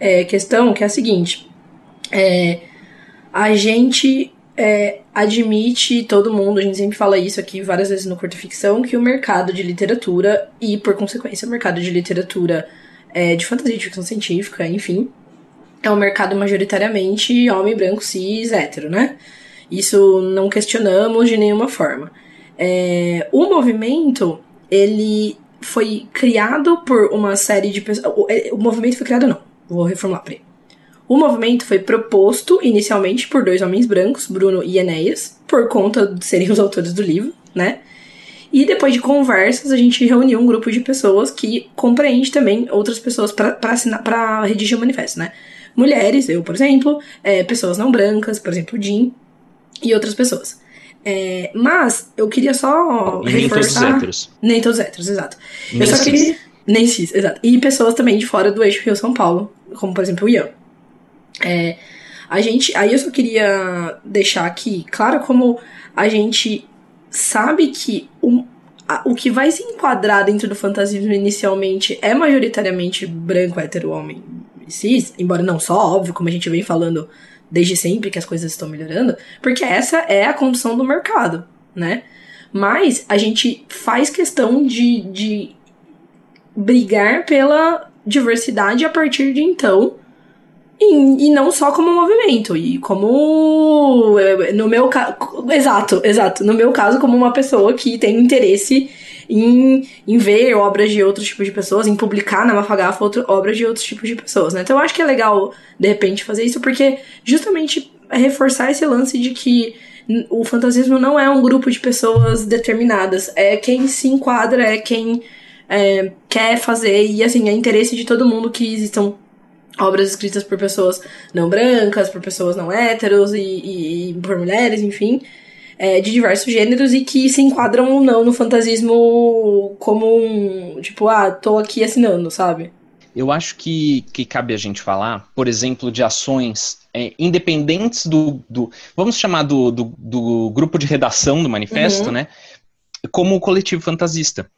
é, questão que é a seguinte: é, a gente é, admite, todo mundo, a gente sempre fala isso aqui várias vezes no Curta Ficção, que o mercado de literatura, e por consequência o mercado de literatura é, de fantasia, de ficção científica, enfim, é um mercado majoritariamente homem branco, cis, hétero, né? Isso não questionamos de nenhuma forma. É, o movimento, ele foi criado por uma série de pessoas. O, é, o movimento foi criado, não. Vou reformular pra ele. O movimento foi proposto inicialmente por dois homens brancos, Bruno e Enéas, por conta de serem os autores do livro, né? E depois de conversas, a gente reuniu um grupo de pessoas que compreende também outras pessoas para redigir o manifesto, né? Mulheres, eu, por exemplo, é, pessoas não brancas, por exemplo, o Jim, e outras pessoas. É, mas eu queria só e reforçar... Nem todos os héteros. Nem todos os héteros, exato. Nem eu só cis. queria... Nem cis, exato. E pessoas também de fora do eixo Rio-São Paulo, como por exemplo o Ian. É, a gente, aí eu só queria deixar aqui, claro, como a gente sabe que o, a, o que vai se enquadrar dentro do fantasismo inicialmente é majoritariamente branco, hétero, homem cis, embora não só, óbvio, como a gente vem falando desde sempre que as coisas estão melhorando, porque essa é a condição do mercado, né? Mas a gente faz questão de, de brigar pela diversidade a partir de então e, e não só como movimento, e como. No meu caso. Exato, exato. No meu caso, como uma pessoa que tem interesse em, em ver obras de outros tipos de pessoas, em publicar na Mafagafa outro, obras de outros tipos de pessoas, né? Então eu acho que é legal, de repente, fazer isso, porque justamente é reforçar esse lance de que o fantasismo não é um grupo de pessoas determinadas, é quem se enquadra, é quem é, quer fazer, e assim, é interesse de todo mundo que existam obras escritas por pessoas não brancas, por pessoas não héteros e, e, e por mulheres, enfim, é, de diversos gêneros e que se enquadram ou não no fantasismo como um, tipo, ah, tô aqui assinando, sabe? Eu acho que, que cabe a gente falar, por exemplo, de ações é, independentes do, do, Vamos chamar do, do, do, grupo de redação do manifesto, uhum. né? Como o coletivo fantasista.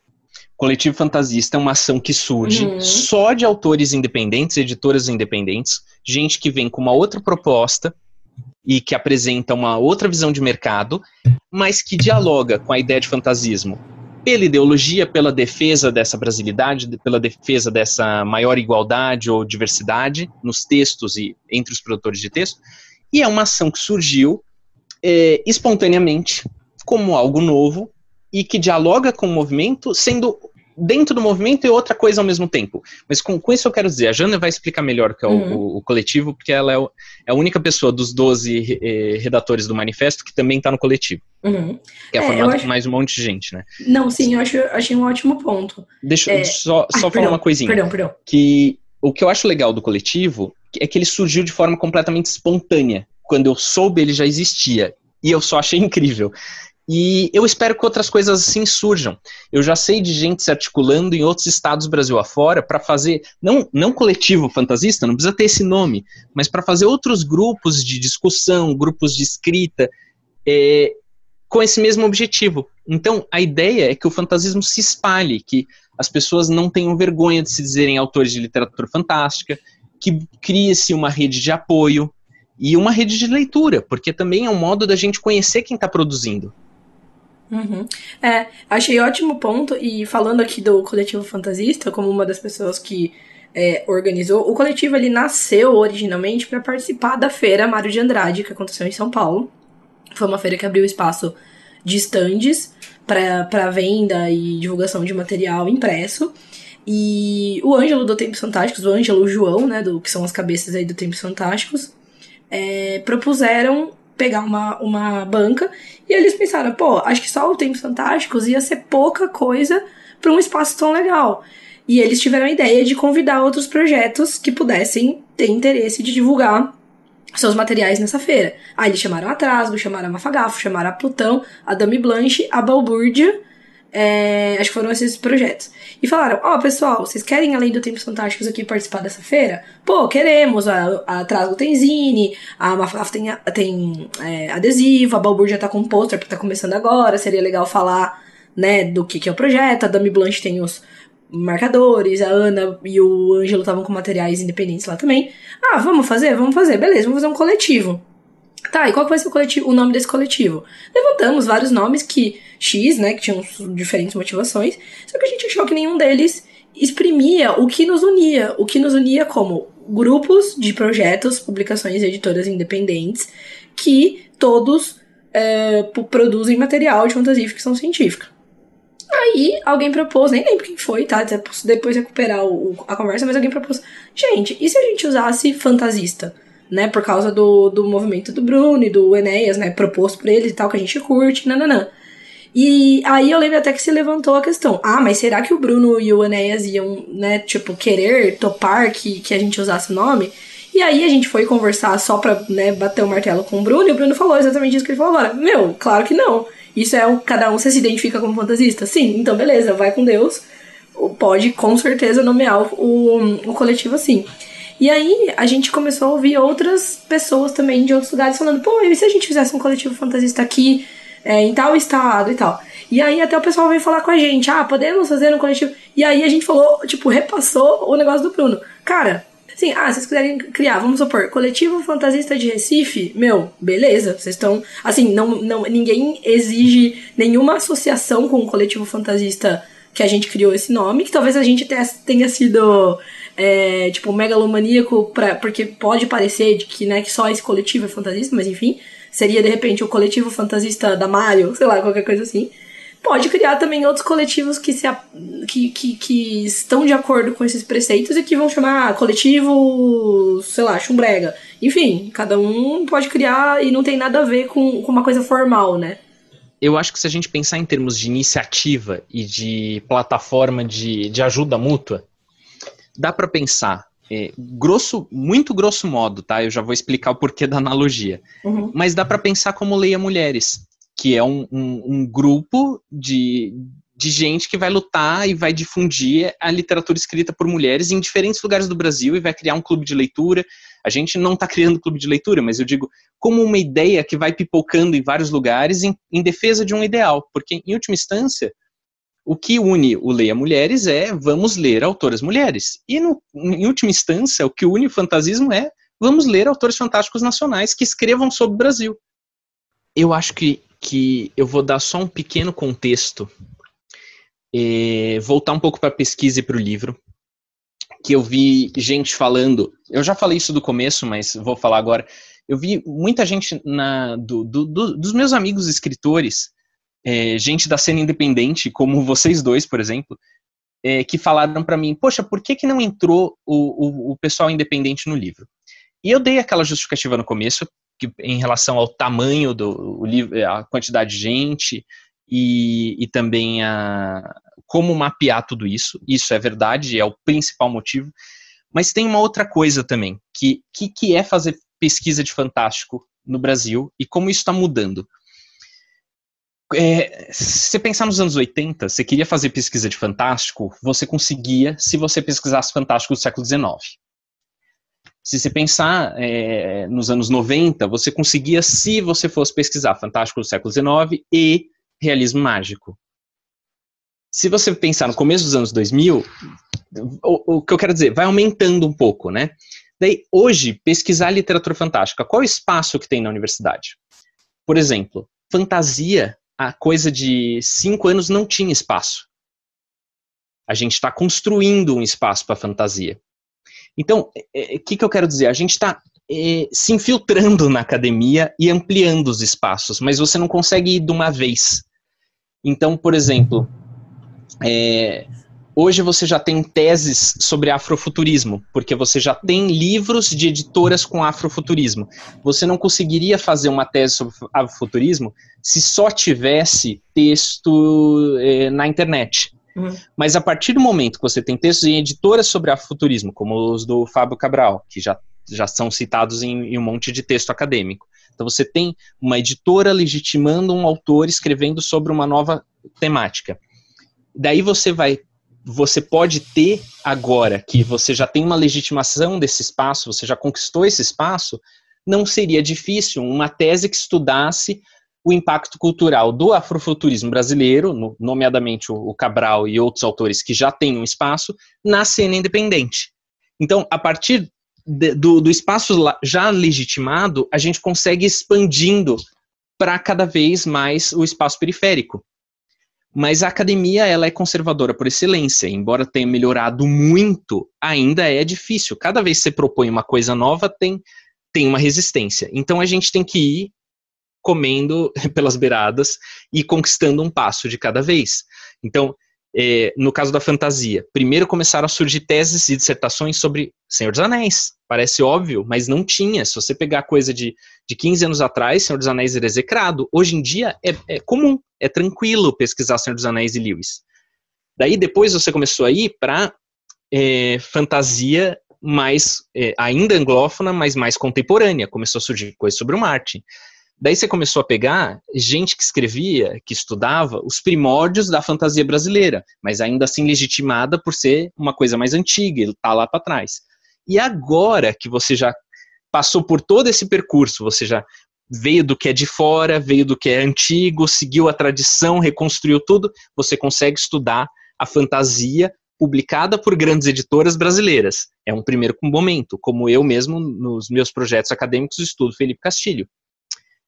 Coletivo Fantasista é uma ação que surge uhum. só de autores independentes, editoras independentes, gente que vem com uma outra proposta e que apresenta uma outra visão de mercado, mas que dialoga com a ideia de fantasismo pela ideologia, pela defesa dessa brasilidade, pela defesa dessa maior igualdade ou diversidade nos textos e entre os produtores de texto. E é uma ação que surgiu é, espontaneamente como algo novo e que dialoga com o movimento, sendo dentro do movimento e outra coisa ao mesmo tempo. Mas com, com isso eu quero dizer, a Jana vai explicar melhor o que é uhum. o, o, coletivo, porque ela é, o, é, a única pessoa dos 12 eh, redatores do manifesto que também está no coletivo. Uhum. Que é, é formado acho... por mais um monte de gente, né? Não, sim, eu acho, achei um ótimo ponto. Deixa eu é... só, só falar perdão, uma coisinha. Perdão, perdão. Que o que eu acho legal do coletivo é que ele surgiu de forma completamente espontânea. Quando eu soube, ele já existia. E eu só achei incrível. E eu espero que outras coisas assim surjam. Eu já sei de gente se articulando em outros estados Brasil afora para fazer, não, não coletivo fantasista, não precisa ter esse nome, mas para fazer outros grupos de discussão, grupos de escrita, é, com esse mesmo objetivo. Então, a ideia é que o fantasismo se espalhe, que as pessoas não tenham vergonha de se dizerem autores de literatura fantástica, que crie-se uma rede de apoio e uma rede de leitura, porque também é um modo da gente conhecer quem está produzindo. Uhum. É, achei ótimo ponto. E falando aqui do coletivo fantasista, como uma das pessoas que é, organizou, o coletivo ele nasceu originalmente para participar da feira Mário de Andrade, que aconteceu em São Paulo. Foi uma feira que abriu espaço de estandes para venda e divulgação de material impresso. E o Ângelo do Tempos Fantásticos, o Ângelo o João, né, do, que são as cabeças aí do Tempos Fantásticos, é, propuseram pegar uma, uma banca e eles pensaram, pô, acho que só o Tempos Fantásticos ia ser pouca coisa para um espaço tão legal. E eles tiveram a ideia de convidar outros projetos que pudessem tem interesse de divulgar seus materiais nessa feira. Aí eles chamaram a Trasgo, chamaram a Mafagafo, chamaram a Plutão, a Dame Blanche, a Balbúrdia, é, acho que foram esses projetos. E falaram: Ó, oh, pessoal, vocês querem, além do Tempos Fantásticos, aqui participar dessa feira? Pô, queremos. A, a Trasgo tem zine, a Mafagafo tem, tem é, adesivo, a Balbúrdia tá com pôster, porque tá começando agora, seria legal falar, né, do que, que é o projeto. A Dame Blanche tem os marcadores, a Ana e o Ângelo estavam com materiais independentes lá também. Ah, vamos fazer? Vamos fazer, beleza, vamos fazer um coletivo. Tá, e qual vai ser o, coletivo, o nome desse coletivo? Levantamos vários nomes que X, né, que tinham diferentes motivações, só que a gente achou que nenhum deles exprimia o que nos unia, o que nos unia como grupos de projetos, publicações e editoras independentes que todos é, produzem material de fantasia e ficção científica. Aí alguém propôs, nem lembro quem foi, tá? Depois recuperar o, a conversa, mas alguém propôs. Gente, e se a gente usasse fantasista? Né, por causa do, do movimento do Bruno e do Enéas, né? Proposto por eles e tal, que a gente curte, nananã. E aí eu lembro até que se levantou a questão: ah, mas será que o Bruno e o Enéas iam, né, tipo, querer topar que, que a gente usasse o nome? E aí a gente foi conversar só pra, né, bater o martelo com o Bruno, e o Bruno falou exatamente isso que ele falou agora. Meu, claro que não. Isso é o, cada um se identifica como fantasista? Sim, então beleza, vai com Deus. Pode com certeza nomear o, o coletivo assim. E aí a gente começou a ouvir outras pessoas também de outros lugares falando, pô, e se a gente fizesse um coletivo fantasista aqui, é, em tal estado e tal? E aí até o pessoal veio falar com a gente, ah, podemos fazer um coletivo. E aí a gente falou, tipo, repassou o negócio do Bruno. Cara, Sim, ah, vocês quiserem criar, vamos supor, coletivo fantasista de Recife, meu, beleza, vocês estão. Assim, não, não, ninguém exige nenhuma associação com o coletivo fantasista que a gente criou esse nome, que talvez a gente tenha sido. É, tipo, megalomaníaco, pra, porque pode parecer de que, né, que só esse coletivo é fantasista, mas enfim, seria de repente o coletivo fantasista da Mario, sei lá, qualquer coisa assim pode criar também outros coletivos que, se, que, que, que estão de acordo com esses preceitos e que vão chamar coletivo, sei lá, chumbrega. Enfim, cada um pode criar e não tem nada a ver com, com uma coisa formal, né? Eu acho que se a gente pensar em termos de iniciativa e de plataforma de, de ajuda mútua, dá para pensar é, grosso, muito grosso modo, tá? Eu já vou explicar o porquê da analogia. Uhum. Mas dá para pensar como Leia Mulheres que é um, um, um grupo de, de gente que vai lutar e vai difundir a literatura escrita por mulheres em diferentes lugares do Brasil e vai criar um clube de leitura. A gente não está criando clube de leitura, mas eu digo como uma ideia que vai pipocando em vários lugares em, em, defesa de um ideal, porque em última instância o que une o Leia Mulheres é vamos ler autoras mulheres e no, em última instância o que une o fantasismo é vamos ler autores fantásticos nacionais que escrevam sobre o Brasil. Eu acho que que eu vou dar só um pequeno contexto, e voltar um pouco para a pesquisa e para o livro, que eu vi gente falando, eu já falei isso do começo, mas vou falar agora. Eu vi muita gente na, do, do, do, dos meus amigos escritores, é, gente da cena independente, como vocês dois, por exemplo, é, que falaram para mim, poxa, por que, que não entrou o, o, o pessoal independente no livro? E eu dei aquela justificativa no começo, que, em relação ao tamanho do livro, a quantidade de gente e, e também a como mapear tudo isso. Isso é verdade, é o principal motivo. Mas tem uma outra coisa também, que, que, que é fazer pesquisa de fantástico no Brasil e como isso está mudando. É, se você pensar nos anos 80, você queria fazer pesquisa de fantástico, você conseguia se você pesquisasse fantástico do século XIX. Se você pensar é, nos anos 90, você conseguia, se você fosse pesquisar Fantástico do século XIX e realismo mágico. Se você pensar no começo dos anos 2000, o, o que eu quero dizer, vai aumentando um pouco, né? Daí, hoje, pesquisar literatura fantástica, qual o espaço que tem na universidade? Por exemplo, fantasia, a coisa de cinco anos não tinha espaço. A gente está construindo um espaço para fantasia. Então, o é, é, que, que eu quero dizer? A gente está é, se infiltrando na academia e ampliando os espaços, mas você não consegue ir de uma vez. Então, por exemplo, é, hoje você já tem teses sobre afrofuturismo, porque você já tem livros de editoras com afrofuturismo. Você não conseguiria fazer uma tese sobre afrofuturismo se só tivesse texto é, na internet. Uhum. Mas a partir do momento que você tem textos em editoras sobre afrofuturismo, como os do Fábio Cabral, que já, já são citados em, em um monte de texto acadêmico, então você tem uma editora legitimando um autor escrevendo sobre uma nova temática. Daí você vai você pode ter agora que você já tem uma legitimação desse espaço, você já conquistou esse espaço, não seria difícil uma tese que estudasse o impacto cultural do afrofuturismo brasileiro, nomeadamente o Cabral e outros autores que já têm um espaço, na cena independente. Então, a partir de, do, do espaço já legitimado, a gente consegue expandindo para cada vez mais o espaço periférico. Mas a academia ela é conservadora por excelência, embora tenha melhorado muito, ainda é difícil. Cada vez que você propõe uma coisa nova, tem, tem uma resistência. Então a gente tem que ir comendo pelas beiradas e conquistando um passo de cada vez. Então, é, no caso da fantasia, primeiro começaram a surgir teses e dissertações sobre Senhor dos Anéis. Parece óbvio, mas não tinha. Se você pegar coisa de, de 15 anos atrás, Senhor dos Anéis era execrado. Hoje em dia é, é comum, é tranquilo pesquisar Senhor dos Anéis e Lewis. Daí depois você começou a ir para é, fantasia mais, é, ainda anglófona, mas mais contemporânea. Começou a surgir coisas sobre o Martin. Daí você começou a pegar gente que escrevia, que estudava os primórdios da fantasia brasileira, mas ainda assim legitimada por ser uma coisa mais antiga, ele tá lá para trás. E agora que você já passou por todo esse percurso, você já veio do que é de fora, veio do que é antigo, seguiu a tradição, reconstruiu tudo, você consegue estudar a fantasia publicada por grandes editoras brasileiras. É um primeiro momento, como eu mesmo nos meus projetos acadêmicos estudo Felipe Castilho.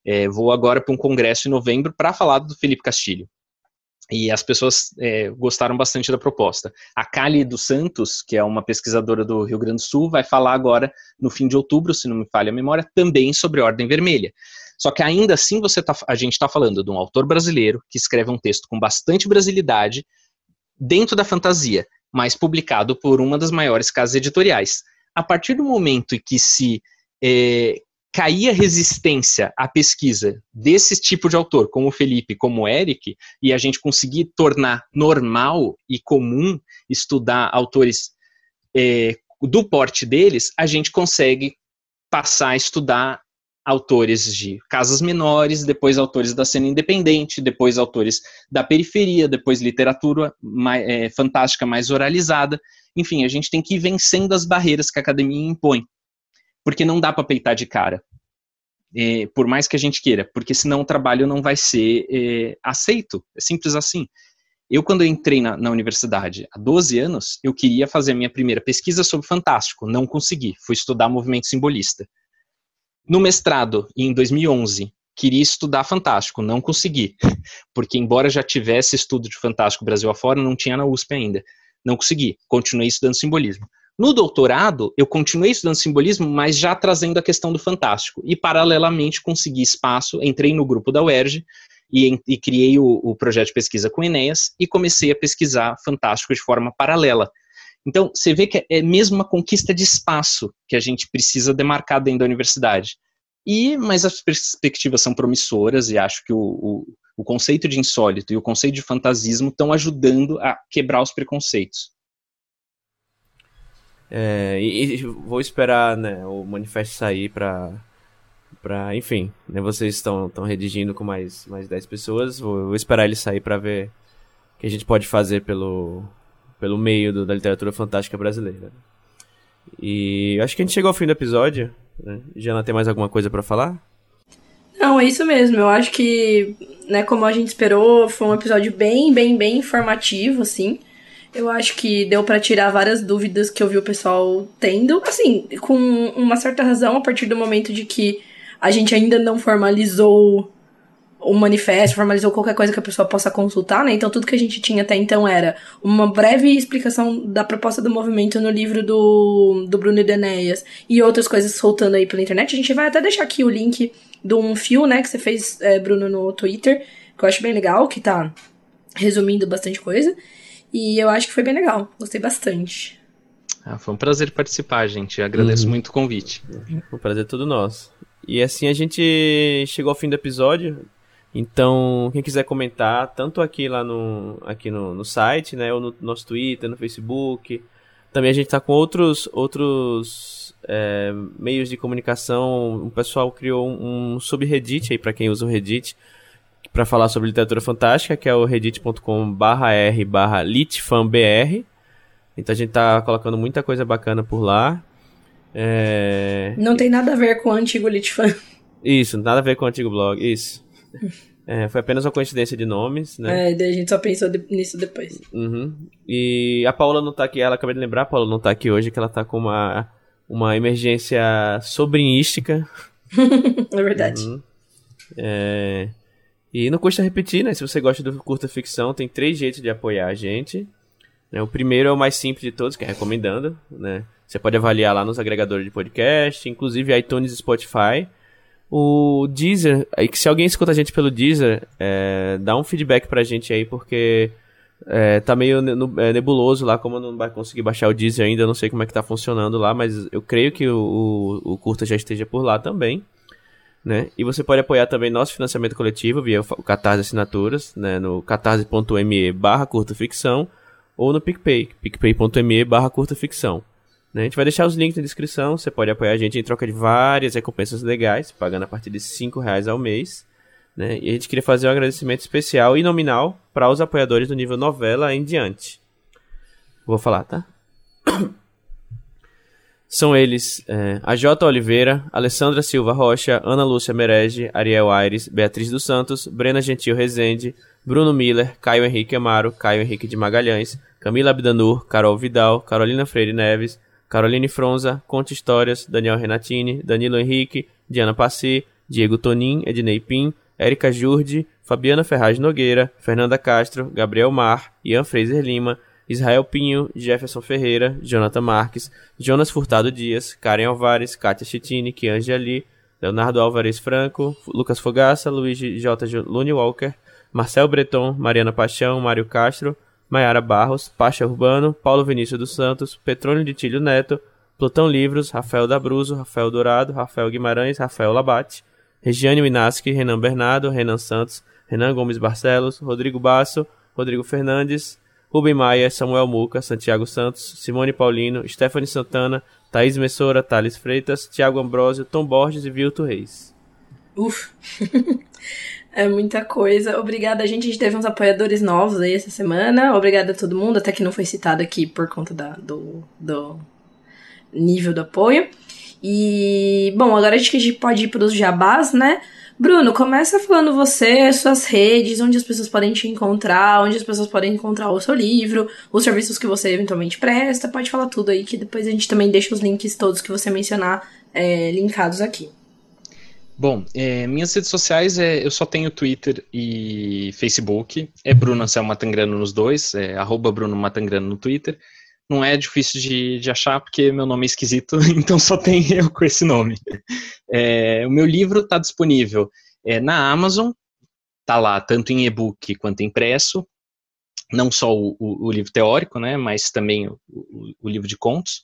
É, vou agora para um congresso em novembro para falar do Felipe Castilho. E as pessoas é, gostaram bastante da proposta. A Cali dos Santos, que é uma pesquisadora do Rio Grande do Sul, vai falar agora, no fim de outubro, se não me falha a memória, também sobre Ordem Vermelha. Só que ainda assim você tá, a gente está falando de um autor brasileiro que escreve um texto com bastante brasilidade dentro da fantasia, mas publicado por uma das maiores casas editoriais. A partir do momento em que se é, caía resistência à pesquisa desse tipo de autor, como o Felipe, como o Eric, e a gente conseguir tornar normal e comum estudar autores é, do porte deles, a gente consegue passar a estudar autores de casas menores, depois autores da cena independente, depois autores da periferia, depois literatura mais, é, fantástica mais oralizada. Enfim, a gente tem que ir vencendo as barreiras que a academia impõe porque não dá para peitar de cara. É, por mais que a gente queira, porque senão o trabalho não vai ser é, aceito. É simples assim. Eu, quando eu entrei na, na, universidade há 12 anos, eu queria fazer a minha primeira pesquisa sobre Fantástico, não consegui, fui estudar movimento simbolista. No mestrado, em 2011, queria estudar Fantástico, não consegui, porque embora já tivesse estudo de Fantástico Brasil afora, não tinha na USP ainda. Não consegui, continuei estudando simbolismo. No doutorado, eu continuei estudando simbolismo, mas já trazendo a questão do fantástico. E, paralelamente, consegui espaço, entrei no grupo da UERJ e, e criei o, o, projeto de pesquisa com Enéas e comecei a pesquisar fantástico de forma paralela. Então, você vê que é mesmo uma conquista de espaço que a gente precisa demarcar dentro da universidade. E, mas as perspectivas são promissoras e acho que o, o, o conceito de insólito e o conceito de fantasismo estão ajudando a quebrar os preconceitos. É, e, e, vou esperar né, o manifesto sair pra. pra enfim, né, vocês estão redigindo com mais, mais 10 pessoas. Vou, vou esperar ele sair para ver o que a gente pode fazer pelo, pelo meio do, da literatura fantástica brasileira. E acho que a gente chegou ao fim do episódio. Né? Jana, tem mais alguma coisa para falar? Não, é isso mesmo. Eu acho que, né, como a gente esperou, foi um episódio bem, bem, bem informativo, assim. Eu acho que deu para tirar várias dúvidas que eu vi o pessoal tendo, assim, com uma certa razão, a partir do momento de que a gente ainda não formalizou o manifesto, formalizou qualquer coisa que a pessoa possa consultar, né? Então tudo que a gente tinha até então era uma breve explicação da proposta do movimento no livro do, do Bruno Denéias e outras coisas soltando aí pela internet. A gente vai até deixar aqui o link de um fio, né, que você fez, é, Bruno, no Twitter, que eu acho bem legal, que tá resumindo bastante coisa. E eu acho que foi bem legal, gostei bastante. Ah, foi um prazer participar, gente. agradeço uhum. muito o convite. O prazer é todo nosso. E assim a gente chegou ao fim do episódio. Então, quem quiser comentar, tanto aqui lá no, aqui no, no site, né, ou no nosso Twitter, no Facebook, também a gente está com outros, outros é, meios de comunicação. O pessoal criou um, um subreddit aí para quem usa o Reddit para falar sobre literatura fantástica, que é o reddit.com/r/litfanbr. Então a gente tá colocando muita coisa bacana por lá. É... Não tem nada a ver com o antigo Litfan. Isso, nada a ver com o antigo blog. Isso. É, foi apenas uma coincidência de nomes, né? É, daí a gente só pensou de, nisso depois. Uhum. E a Paula não tá aqui, ela acabei de lembrar, a Paula não tá aqui hoje, que ela tá com uma, uma emergência sobrinhística. é verdade. Uhum. É... E não custa repetir, né? Se você gosta do curta ficção, tem três jeitos de apoiar a gente. Né? O primeiro é o mais simples de todos, que é recomendando, né? Você pode avaliar lá nos agregadores de podcast, inclusive iTunes e Spotify. O Deezer, se alguém escuta a gente pelo Deezer, é, dá um feedback pra gente aí, porque é, tá meio é, nebuloso lá, como não vai conseguir baixar o Deezer ainda, eu não sei como é que tá funcionando lá, mas eu creio que o, o, o curta já esteja por lá também. Né? E você pode apoiar também nosso financiamento coletivo via o Catarse Assinaturas, né? no catarse.me barra curta ficção ou no PicPay, picpay.me barra curta ficção. Né? A gente vai deixar os links na descrição. Você pode apoiar a gente em troca de várias recompensas legais, pagando a partir de 5 reais ao mês. Né? E a gente queria fazer um agradecimento especial e nominal para os apoiadores do nível novela em diante. Vou falar, tá? São eles é, a J. Oliveira, Alessandra Silva Rocha, Ana Lúcia Merege, Ariel Aires, Beatriz dos Santos, Brena Gentil Rezende, Bruno Miller, Caio Henrique Amaro, Caio Henrique de Magalhães, Camila Abdanur, Carol Vidal, Carolina Freire Neves, Caroline Fronza, Conte Histórias, Daniel Renatini, Danilo Henrique, Diana Passi, Diego Tonin, Ednei Pim, Érica Jurde, Fabiana Ferraz Nogueira, Fernanda Castro, Gabriel Mar, Ian Fraser Lima, Israel Pinho, Jefferson Ferreira, Jonathan Marques, Jonas Furtado Dias, Karen Alvares, Kátia Chitini, Kianja Ali, Leonardo Álvares Franco, Lucas Fogaça, Luiz J. Lune Walker, Marcel Breton, Mariana Paixão, Mário Castro, Maiara Barros, Pacha Urbano, Paulo Vinícius dos Santos, Petrônio de Tílio Neto, Plutão Livros, Rafael Dabruzo, Rafael Dourado, Rafael Guimarães, Rafael Labate, Regiane Minaski, Renan Bernardo, Renan Santos, Renan Gomes Barcelos, Rodrigo Basso, Rodrigo Fernandes, Rubem Maia, Samuel Muca, Santiago Santos, Simone Paulino, Stephanie Santana, Thaís Messora, Thales Freitas, Tiago Ambrosio, Tom Borges e Vilto Reis. Uf! É muita coisa. Obrigada, gente. A gente teve uns apoiadores novos aí essa semana. Obrigada a todo mundo, até que não foi citado aqui por conta da, do, do nível do apoio. E, bom, agora acho que a gente pode ir para os jabás, né? Bruno, começa falando você, suas redes, onde as pessoas podem te encontrar, onde as pessoas podem encontrar o seu livro, os serviços que você eventualmente presta. Pode falar tudo aí, que depois a gente também deixa os links todos que você mencionar é, linkados aqui. Bom, é, minhas redes sociais, é, eu só tenho Twitter e Facebook. É Bruno Anselmo Matangrano nos dois, é arroba Bruno Matangrano no Twitter. Não é difícil de, de achar, porque meu nome é esquisito, então só tem eu com esse nome. É, o meu livro está disponível é, na Amazon, tá lá tanto em e-book quanto impresso. Não só o, o, o livro teórico, né, mas também o, o livro de contos.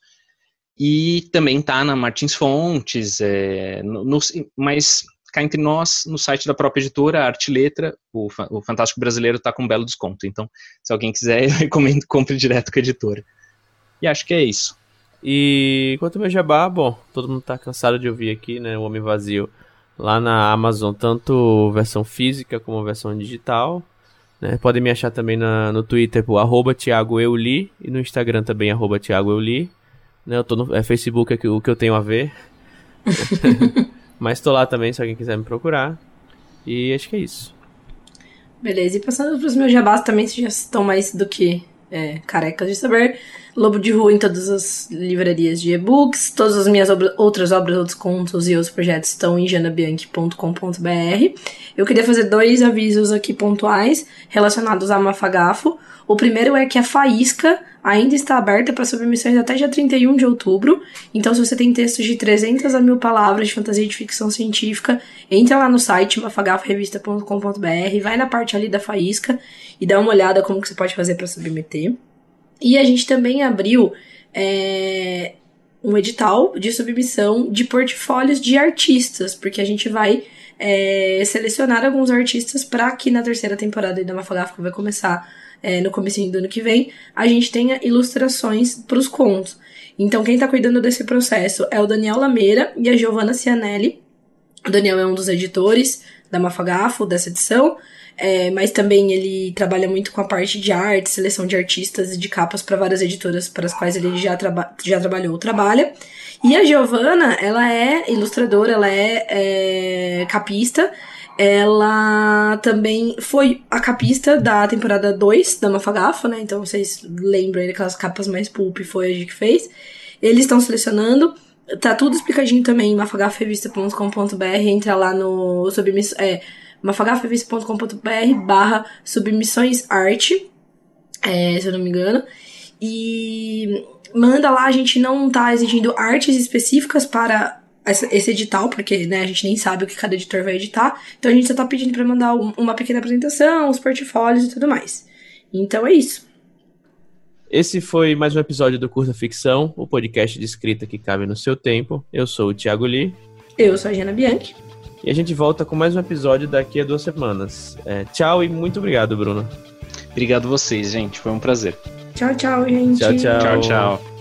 E também tá na Martins Fontes, é, no, no, mas cá entre nós, no site da própria editora, Arte Letra, o, o Fantástico Brasileiro está com um belo desconto. Então, se alguém quiser, eu recomendo compre direto com a editora. E acho que é isso. E quanto ao meu jabá, bom, todo mundo tá cansado de ouvir aqui, né? O Homem Vazio lá na Amazon, tanto versão física como versão digital. Né? Podem me achar também na, no Twitter por arroba Thiago Euli e no Instagram também arroba Thiago Euli. Né, eu tô no é, Facebook é o que eu tenho a ver. Mas tô lá também se alguém quiser me procurar. E acho que é isso. Beleza, e passando pros meus jabás também, vocês já estão mais do que é, carecas de saber. Lobo de Rua em todas as livrarias de e-books. Todas as minhas outras obras, outros contos e outros projetos estão em janabianchi.com.br. Eu queria fazer dois avisos aqui pontuais relacionados a Mafagafo. O primeiro é que a Faísca ainda está aberta para submissões até dia 31 de outubro. Então, se você tem textos de 300 a mil palavras de fantasia e de ficção científica, entra lá no site mafagaforevista.com.br, vai na parte ali da Faísca e dá uma olhada como que você pode fazer para submeter. E a gente também abriu é, um edital de submissão de portfólios de artistas, porque a gente vai é, selecionar alguns artistas para que na terceira temporada da Mafagafo, que vai começar é, no começo do ano que vem, a gente tenha ilustrações para os contos. Então, quem está cuidando desse processo é o Daniel Lameira e a Giovanna Cianelli. O Daniel é um dos editores da Mafagafo, dessa edição, é, mas também ele trabalha muito com a parte de arte, seleção de artistas e de capas para várias editoras para as quais ele já, traba já trabalhou ou trabalha. E a Giovanna, ela é ilustradora, ela é, é capista, ela também foi a capista da temporada 2 da Mafagafo, né? Então vocês lembram aí daquelas capas mais pulp, foi a gente que fez. Eles estão selecionando. Tá tudo explicadinho também em. Entra lá no submiss é, mafagafrevista.com.br barra submissões arte, é, se eu não me engano. E manda lá, a gente não tá exigindo artes específicas para esse edital, porque né, a gente nem sabe o que cada editor vai editar. Então a gente só tá pedindo para mandar uma pequena apresentação, os portfólios e tudo mais. Então é isso. Esse foi mais um episódio do Curta Ficção, o podcast de escrita que cabe no seu tempo. Eu sou o Thiago Lee. Eu sou a Jana Bianchi. E a gente volta com mais um episódio daqui a duas semanas. É, tchau e muito obrigado, Bruno. Obrigado vocês, gente. Foi um prazer. Tchau, tchau, gente. Tchau, tchau. Tchau, tchau.